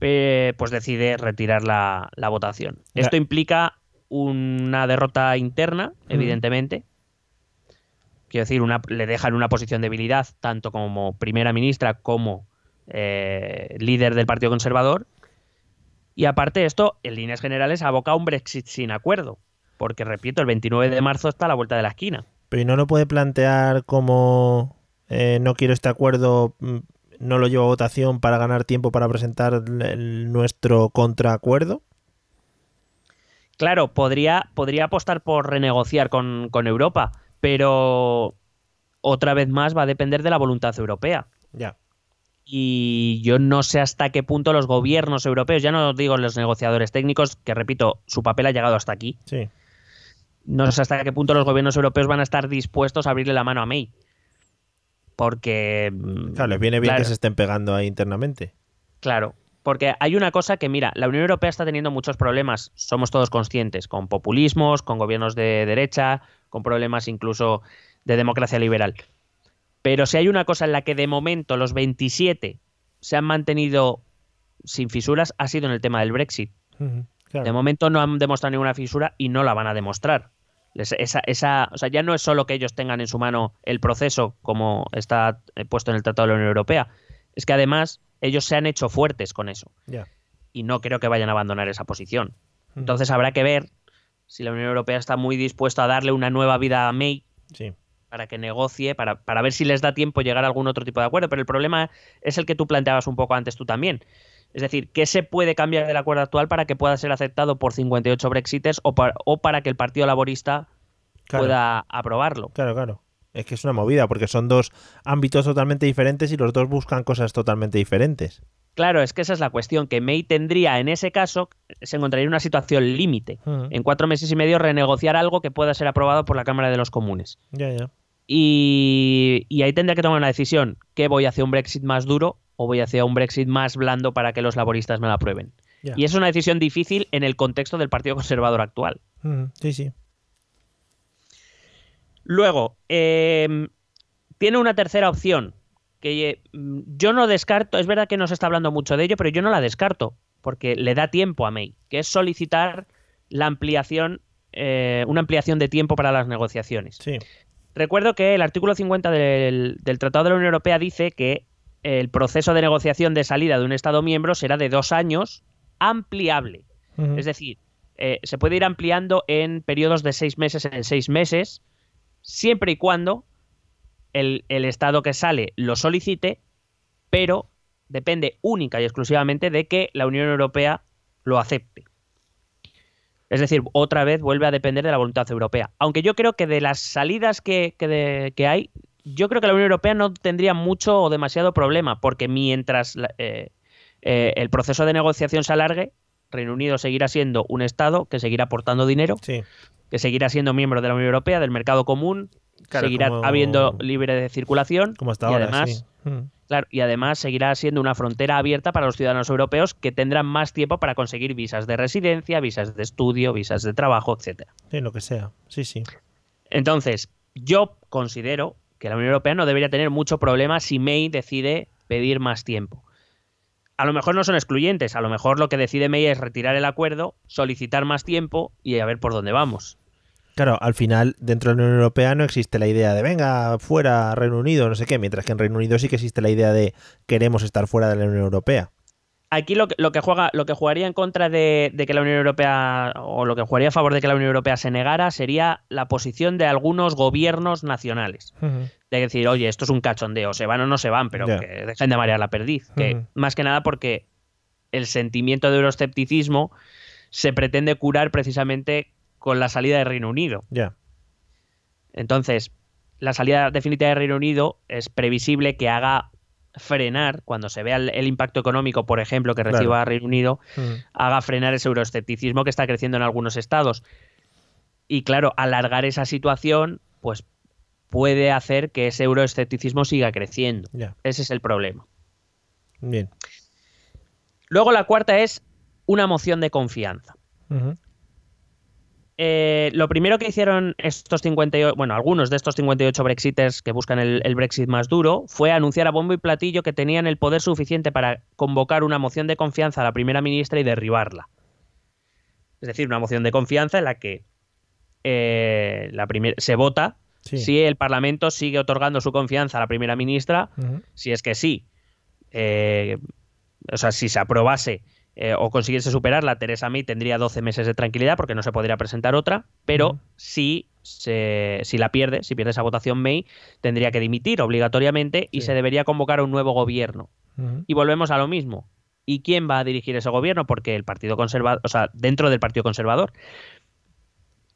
eh, pues decide retirar la, la votación. Esto implica una derrota interna, evidentemente. Quiero decir, una, le deja en una posición de debilidad, tanto como primera ministra como eh, líder del Partido Conservador. Y aparte de esto, en líneas generales, aboca a un Brexit sin acuerdo. Porque, repito, el 29 de marzo está a la vuelta de la esquina. Pero ¿y no lo puede plantear como eh, no quiero este acuerdo, mm, no lo llevo a votación para ganar tiempo para presentar el- nuestro contraacuerdo. Claro, podría, podría apostar por renegociar con, con Europa, pero otra vez más va a depender de la voluntad europea. Ya. Y yo no sé hasta qué punto los gobiernos europeos, ya no digo los negociadores técnicos, que repito, su papel ha llegado hasta aquí. Sí. No sé hasta qué punto los gobiernos europeos van a estar dispuestos a abrirle la mano a May. Porque. mm, Claro, les viene bien claro, que se estén pegando ahí internamente. Claro, porque hay una cosa que, mira, la Unión Europea está teniendo muchos problemas, somos todos conscientes, con populismos, con gobiernos de derecha, con problemas incluso de democracia liberal. Pero si hay una cosa en la que de momento los 27 se han mantenido sin fisuras, ha sido en el tema del Brexit. Claro. De momento no han demostrado ninguna fisura y no la van a demostrar. Esa, esa, o sea, ya no es solo que ellos tengan en su mano el proceso, como está eh, puesto en el Tratado de la Unión Europea, es que además ellos se han hecho fuertes con eso y no creo que vayan a abandonar esa posición. Entonces habrá que ver si la Unión Europea está muy dispuesta a darle una nueva vida a May Sí. para que negocie, para, para ver si les da tiempo llegar a algún otro tipo de acuerdo. Pero el problema es el que tú planteabas un poco antes tú también. Es decir, ¿qué se puede cambiar del acuerdo actual para que pueda ser aceptado por 58 Brexiters o, para- o para que el Partido Laborista Claro. pueda aprobarlo? Claro, claro. Es que es una movida, porque son dos ámbitos totalmente diferentes y los dos buscan cosas totalmente diferentes. Claro, es que esa es la cuestión, que May tendría en ese caso, se encontraría en una situación límite. En cuatro meses y medio renegociar algo que pueda ser aprobado por la Cámara de los Comunes. Ya, ya. Y, y ahí tendría que tomar una decisión. ¿Qué voy hacia un Brexit más duro o voy hacia un Brexit más blando para que los laboristas me lo aprueben? Y es una decisión difícil en el contexto del Partido Conservador actual. Sí, sí. Luego, eh, tiene una tercera opción que eh, yo no descarto, es verdad que no se está hablando mucho de ello, pero yo no la descarto, porque le da tiempo a May, que es solicitar la ampliación, eh, una ampliación de tiempo para las negociaciones. Sí. Recuerdo que el artículo 50 del, del Tratado de la Unión Europea dice que el proceso de negociación de salida de un Estado miembro será de dos años ampliable. Es decir, eh, se puede ir ampliando en periodos de seis meses en seis meses, siempre y cuando el, Estado que sale lo solicite, pero depende única y exclusivamente de que la Unión Europea lo acepte. Es decir, otra vez vuelve a depender de la voluntad europea. Aunque yo creo que de las salidas que, hay, yo creo que la Unión Europea no tendría mucho o demasiado problema, porque mientras eh, eh, el proceso de negociación se alargue, Reino Unido seguirá siendo un Estado que seguirá aportando dinero, Sí. que seguirá siendo miembro de la Unión Europea, del mercado común, Claro, seguirá como- habiendo libre de circulación Como hasta y ahora, además sí. Claro, y además seguirá siendo una frontera abierta para los ciudadanos europeos que tendrán más tiempo para conseguir visas de residencia, visas de estudio, visas de trabajo, etcétera. Sí, lo que sea. Sí, sí. Entonces, yo considero que la Unión Europea no debería tener mucho problema si May decide pedir más tiempo. A lo mejor no son excluyentes, a lo mejor lo que decide May es retirar el acuerdo, solicitar más tiempo y a ver por dónde vamos. Claro, al final, dentro de la Unión Europea no existe la idea de venga fuera Reino Unido, no sé qué, mientras que en Reino Unido sí que existe la idea de queremos estar fuera de la Unión Europea. Aquí lo que, lo que juega, lo que jugaría en contra de, de que la Unión Europea, o lo que jugaría a favor de que la Unión Europea se negara, sería la posición de algunos gobiernos nacionales. De decir, oye, esto es un cachondeo, se van o no se van, pero que dejen de marear la perdiz. Que más que nada porque el sentimiento de euroscepticismo se pretende curar precisamente con la salida de Reino Unido. Ya. Entonces, la salida definitiva de Reino Unido es previsible que haga frenar, cuando se vea el, el impacto económico, por ejemplo, que Claro. reciba Reino Unido, haga frenar ese euroescepticismo que está creciendo en algunos estados. Y claro, alargar esa situación, pues puede hacer que ese euroescepticismo siga creciendo. Ese es el problema. Bien. Luego la cuarta es una moción de confianza. Eh, lo primero que hicieron estos 58, bueno, algunos de estos 58 Brexiters que buscan el, el Brexit más duro fue anunciar a bombo y platillo que tenían el poder suficiente para convocar una moción de confianza a la primera ministra y derribarla. Es decir, una moción de confianza en la que eh, la se vota Sí. si el Parlamento sigue otorgando su confianza a la primera ministra si es que sí, eh, o sea, si se aprobase eh, o consiguiese superarla, Teresa May tendría 12 meses de tranquilidad porque no se podría presentar otra, pero si, se, si la pierde, si pierde esa votación May, tendría que dimitir obligatoriamente y Sí. se debería convocar a un nuevo gobierno. Y volvemos a lo mismo. ¿Y quién va a dirigir ese gobierno? Porque el Partido Conservador, o sea, dentro del Partido Conservador.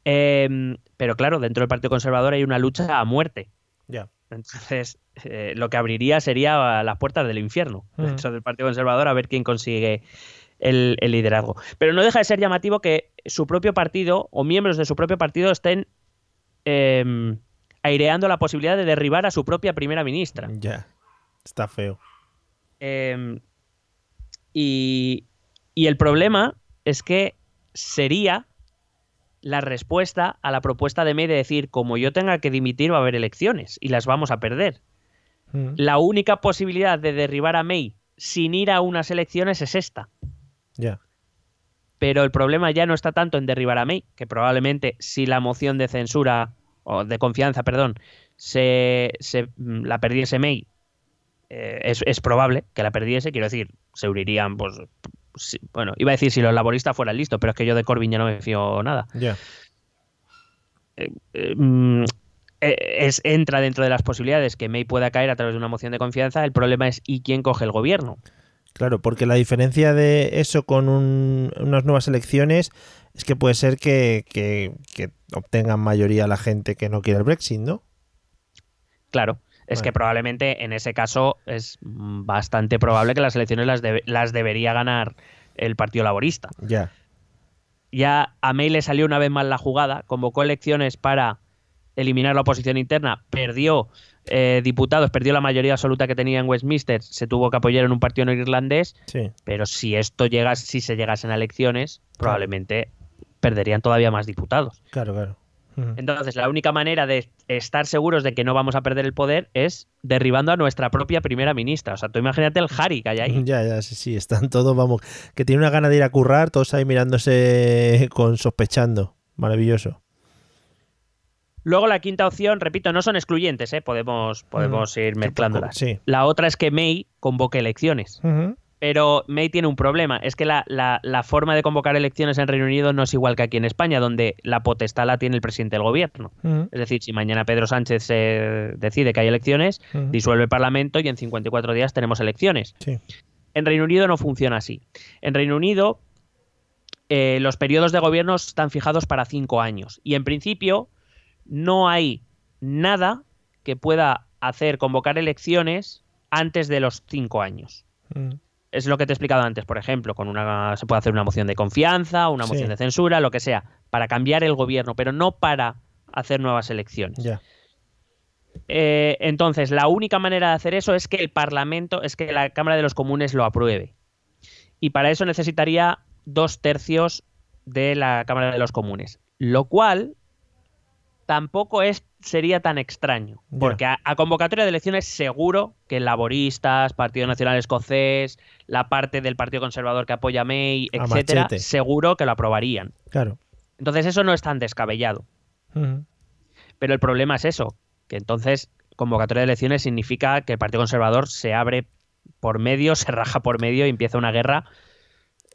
Em, pero claro, dentro del Partido Conservador hay una lucha a muerte. Ya. Entonces, eh, lo que abriría sería las puertas del infierno dentro del Partido Conservador a ver quién consigue el, el liderazgo. Pero no deja de ser llamativo que su propio partido o miembros de su propio partido estén em, aireando la posibilidad de derribar a su propia primera ministra. Ya. Está feo. Em, y, y el problema es que sería la respuesta a la propuesta de May de decir, como yo tenga que dimitir, va a haber elecciones y las vamos a perder. Ujú. La única posibilidad de derribar a May sin ir a unas elecciones es esta. Ya. Pero el problema ya no está tanto en derribar a May, que probablemente si la moción de censura, o de confianza, perdón, se, se, mm, la perdiese May, eh, es, es probable que la perdiese, quiero decir, se unirían, pues, si- bueno, iba a decir si los laboristas fueran listos, pero es que yo de Corbyn ya no me fío nada. Ya. Eh, mm, eh, es, entra dentro de las posibilidades que May pueda caer a través de una moción de confianza, el problema es ¿y quién coge el gobierno? Claro, porque la diferencia de eso con un- unas nuevas elecciones es que puede ser que, que- que obtengan mayoría la gente que no quiere el Brexit, ¿no? Claro, es que probablemente en ese caso es bastante probable que las elecciones las, debe- las debería ganar el Partido Laborista. Ya. Ya a May le salió una vez más la jugada, convocó elecciones para eliminar la oposición interna, perdió eh, diputados, perdió la mayoría absoluta que tenía en Westminster, se tuvo que apoyar en un partido no irlandés, Sí. pero si esto llega, si se llegasen a elecciones, probablemente perderían todavía más diputados. Claro, claro. Entonces, la única manera de estar seguros de que no vamos a perder el poder es derribando a nuestra propia primera ministra. O sea, tú imagínate el Harry que hay ahí. Ya, ya, sí, sí, están todos, vamos, que tienen una gana de ir a currar, todos ahí mirándose con sospechando. Maravilloso. Luego la quinta opción, repito, no son excluyentes, ¿eh? podemos, podemos ir mezclándolas. sí. La otra es que May convoque elecciones. Ujú. Pero May tiene un problema, es que la, la- la forma de convocar elecciones en Reino Unido no es igual que aquí en España, donde la potestad la tiene el presidente del gobierno. Es decir, si mañana Pedro Sánchez se decide que hay elecciones, disuelve el Parlamento y en 54 días tenemos elecciones. Sí. En Reino Unido no funciona así. En Reino Unido eh, los periodos de gobierno están fijados para cinco años y en principio no hay nada que pueda hacer convocar elecciones antes de los cinco años. Es lo que te he explicado antes, por ejemplo, con una se puede hacer una moción de confianza, una Sí. moción de censura, lo que sea, para cambiar el gobierno, pero no para hacer nuevas elecciones. Eh, entonces, la única manera de hacer eso es que el Parlamento, es que la Cámara de los Comunes lo apruebe. Y para eso necesitaría dos tercios de la Cámara de los Comunes. Lo cual tampoco es, sería tan extraño. Porque a, a convocatoria de elecciones seguro que laboristas, Partido Nacional Escocés, la parte del Partido Conservador que apoya a May, A etcétera, machete. seguro que lo aprobarían. Claro. Entonces eso no es tan descabellado. Pero el problema es eso, que entonces convocatoria de elecciones significa que el Partido Conservador se abre por medio, se raja por medio y empieza una guerra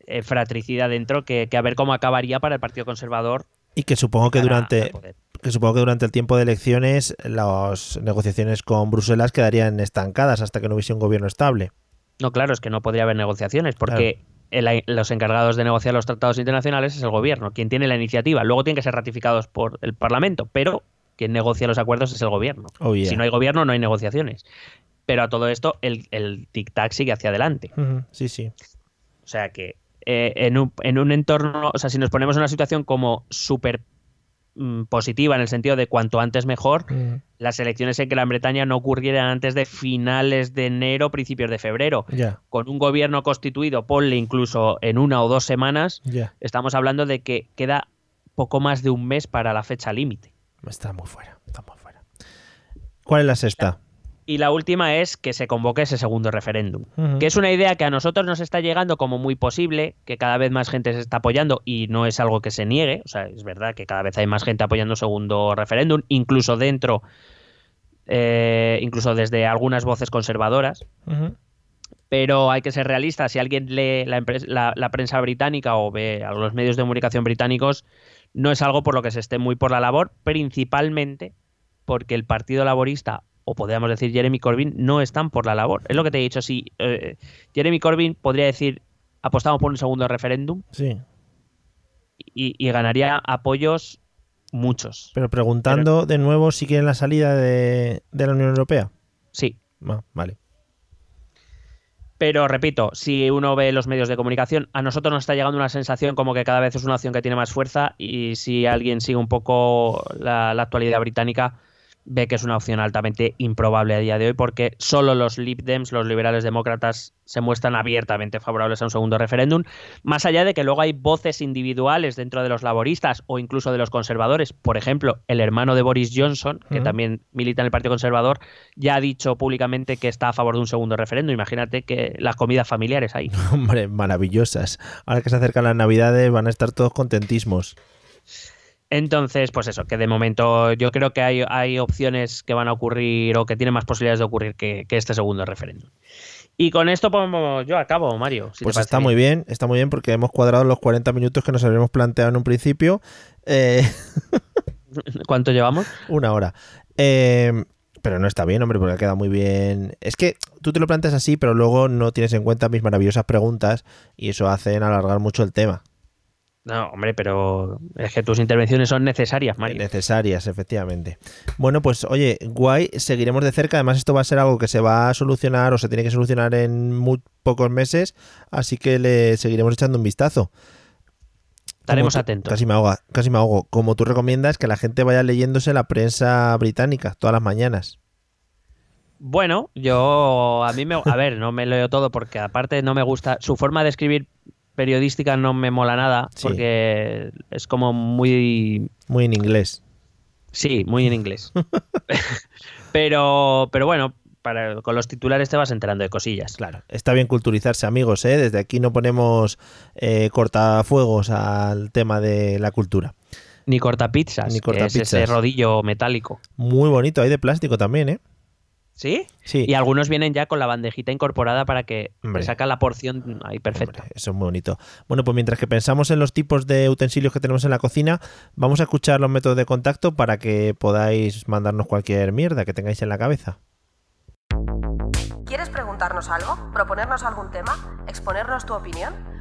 eh, fratricida dentro que, que a ver cómo acabaría para el Partido Conservador. Y que supongo que durante. Que supongo que durante el tiempo de elecciones las negociaciones con Bruselas quedarían estancadas hasta que no hubiese un gobierno estable. No, claro, es que no podría haber negociaciones porque el- los encargados de negociar los tratados internacionales es el gobierno, quien tiene la iniciativa. Luego tienen que ser ratificados por el Parlamento, pero quien negocia los acuerdos es el gobierno. Oh, yeah. Si no hay gobierno, no hay negociaciones. Pero a todo esto, el, el tic-tac sigue hacia adelante. Sí, sí. O sea que eh, en, un, en un entorno, o sea, si nos ponemos en una situación como súper mm, positiva en el sentido de cuanto antes mejor, Ujú. las elecciones en Gran Bretaña no ocurrieran antes de finales de enero, principios de febrero. Con un gobierno constituido, ponle incluso en una o dos semanas, estamos hablando de que queda poco más de un mes para la fecha límite. Está muy fuera, está muy fuera. ¿Cuál es la sexta? Y la última es que se convoque ese segundo referéndum. Que es una idea que a nosotros nos está llegando como muy posible, que cada vez más gente se está apoyando y no es algo que se niegue, o sea, es verdad que cada vez hay más gente apoyando segundo referéndum, incluso dentro, eh, incluso desde algunas voces conservadoras, pero hay que ser realista. Si alguien lee la- la prensa británica o ve a los medios de comunicación británicos, no es algo por lo que se esté muy por la labor, principalmente porque el Partido Laborista, o podríamos decir Jeremy Corbyn, no están por la labor. Es lo que te he dicho, si eh, Jeremy Corbyn podría decir, apostamos por un segundo referéndum Sí. y, y ganaría apoyos muchos. Pero preguntando de nuevo si quieren la salida de, de la Unión Europea. Sí, Ah, vale. Pero repito, si uno ve los medios de comunicación, a nosotros nos está llegando una sensación como que cada vez es una opción que tiene más fuerza y si alguien sigue un poco la, la actualidad británica, ve que es una opción altamente improbable a día de hoy porque solo los Lib Dems, los liberales demócratas, se muestran abiertamente favorables a un segundo referéndum, más allá de que luego hay voces individuales dentro de los laboristas o incluso de los conservadores. Por ejemplo, el hermano de Boris Johnson, que también milita en el Partido Conservador, ya ha dicho públicamente que está a favor de un segundo referéndum. Imagínate que las comidas familiares ahí. Hombre, maravillosas. Ahora que se acercan las navidades van a estar todos contentísimos. Entonces, pues eso, que de momento yo creo que hay, hay opciones que van a ocurrir o que tienen más posibilidades de ocurrir que, que este segundo referéndum. Y con esto pues, yo acabo, Mario. si Pues está muy bien, está muy bien porque hemos cuadrado los 40 minutos que nos habíamos planteado en un principio. Eh, ¿Cuánto llevamos? una hora. Eh, pero no está bien, hombre, porque ha quedado muy bien. Es que tú te lo planteas así, pero luego no tienes en cuenta mis maravillosas preguntas y eso hace alargar mucho el tema. No, hombre, pero es que tus intervenciones son necesarias, Mario. Necesarias, efectivamente. Bueno, pues oye, guay, seguiremos de cerca. Además, esto va a ser algo que se va a solucionar o se tiene que solucionar en muy pocos meses, así que le seguiremos echando un vistazo. Estaremos Como atentos. Casi me ahoga, casi me ahogo. Como tú recomiendas que la gente vaya leyéndose la prensa británica todas las mañanas. Bueno, yo a mí me a ver, no me leo todo porque aparte no me gusta su forma de escribir periodística no me mola nada Sí. porque es como muy Muy en inglés. sí, muy en inglés. pero pero bueno, para, con los titulares te vas enterando de cosillas. Claro. Está bien culturizarse, amigos, ¿eh? Desde aquí no ponemos eh, cortafuegos al tema de la cultura. Ni cortapizzas, Ni que es cortapizzas. ese rodillo metálico. Muy bonito, hay de plástico también, ¿eh? ¿Sí? Sí. Y algunos vienen ya con la bandejita incorporada para que Hombre. te saca la porción ahí perfecta. Hombre, eso es muy bonito. Bueno, pues mientras que pensamos en los tipos de utensilios que tenemos en la cocina, vamos a escuchar los métodos de contacto para que podáis mandarnos cualquier mierda que tengáis en la cabeza. ¿Quieres preguntarnos algo? ¿Proponernos algún tema? ¿Exponernos tu opinión?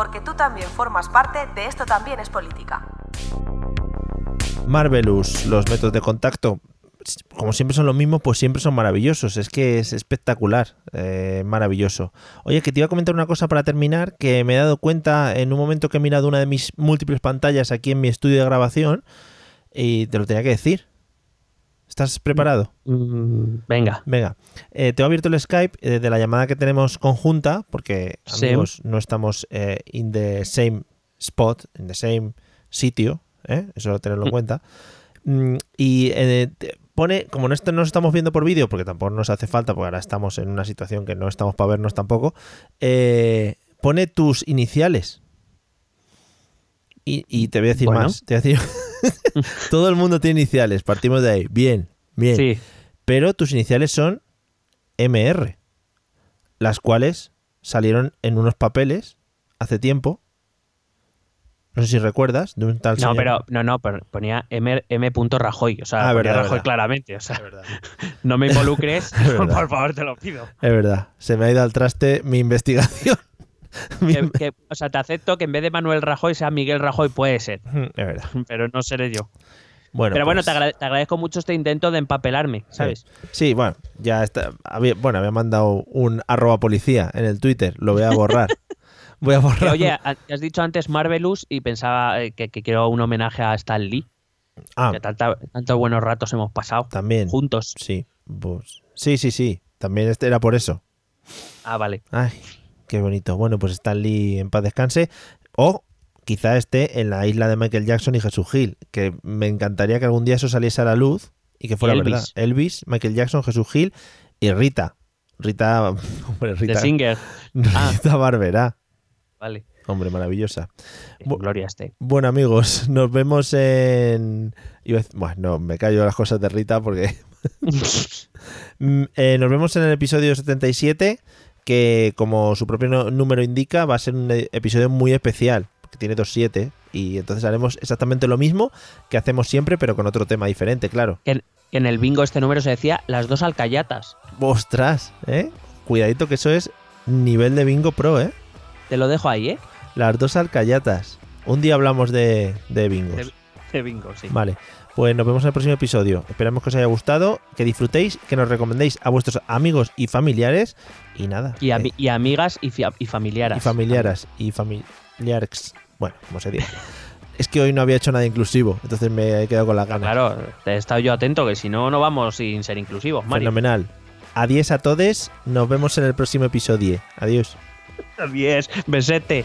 Porque tú también formas parte de Esto también es política. Marvelous, los métodos de contacto, como siempre son los mismos, pues siempre son maravillosos. Es que es espectacular, eh, maravilloso. Oye, que te iba a comentar una cosa para terminar, que me he dado cuenta en un momento que he mirado una de mis múltiples pantallas aquí en mi estudio de grabación y te lo tenía que decir. ¿Estás preparado? Mm, venga. Venga, eh, te he abierto el Skype eh, de la llamada que tenemos conjunta, porque Sí. amigos, no estamos eh, in the same spot, in the same sitio, ¿eh? eso tenerlo en Mm. cuenta. Mm, y pone, como no, est- no nos estamos viendo por vídeo, porque tampoco nos hace falta, porque ahora estamos en una situación que no estamos para vernos tampoco, pone tus iniciales. Y, y te voy a decir Bueno. más, te voy a decir, todo el mundo tiene iniciales, partimos de ahí, bien, bien Sí. pero tus iniciales son MR, las cuales salieron en unos papeles hace tiempo. No sé si recuerdas, de un tal No, señor- pero no, no, pero ponía M, M. Rajoy, o sea, Ah, ponía verdad, Rajoy verdad. claramente, o sea, no me involucres, por favor, te lo pido. Es verdad, se me ha ido al traste mi investigación. Mi- Que- que- o sea, te acepto que en vez de Manuel Rajoy sea Miguel Rajoy, puede ser, Es verdad. pero no seré yo. Bueno, pero bueno, pues, te, agra- te agradezco mucho este intento de empapelarme, ¿sabes? Sí, bueno, ya está. Había, bueno, había mandado un arroba policía en el Twitter, lo voy a borrar. Voy a borrar. oye, has dicho antes Marvelous y pensaba eh, que, que quiero un homenaje a Stan Lee, ah, que tantos buenos ratos hemos pasado también. juntos. Sí, pues, sí, sí, sí. También este era por eso. Ah, vale. Ay, Qué bonito. Bueno, pues Stan Lee en paz descanse. O quizá esté en la isla de Michael Jackson y Jesús Gil, que me encantaría que algún día eso saliese a la luz y que fuera Elvis. verdad. Elvis, Michael Jackson, Jesús Gil y Rita. Rita, hombre, The Rita, Singer. Ah. Rita Barberá. Vale. Hombre, maravillosa. Gloria esté. Bueno, amigos, nos vemos en. Bueno, no, me callo las cosas de Rita porque. Mm, eh, nos vemos en el episodio 77, que como su propio número indica, va a ser un episodio muy especial, porque tiene dos siete, y entonces haremos exactamente lo mismo que hacemos siempre, pero con otro tema diferente, claro. Que en, que en el bingo este número se decía las dos alcayatas. ¡Ostras! ¿eh? Cuidadito que eso es nivel de bingo pro, ¿eh? Te lo dejo ahí, ¿eh? Las dos alcayatas. Un día hablamos de, de bingos. De, de bingo, sí. Vale, pues nos vemos en el próximo episodio. Esperamos que os haya gustado, que disfrutéis, que nos recomendéis a vuestros amigos y familiares. Y nada. Y, ami- eh, y amigas y, y familiares. y familiares. Y familiares. Bueno, como se diga. es que hoy no había hecho nada inclusivo, entonces me he quedado con la ganas. Claro, te he estado yo atento, que si no, no vamos sin ser inclusivos, Mario. Fenomenal. Adiós a todos. Nos vemos en el próximo episodio. Adiós. Adiós, besete.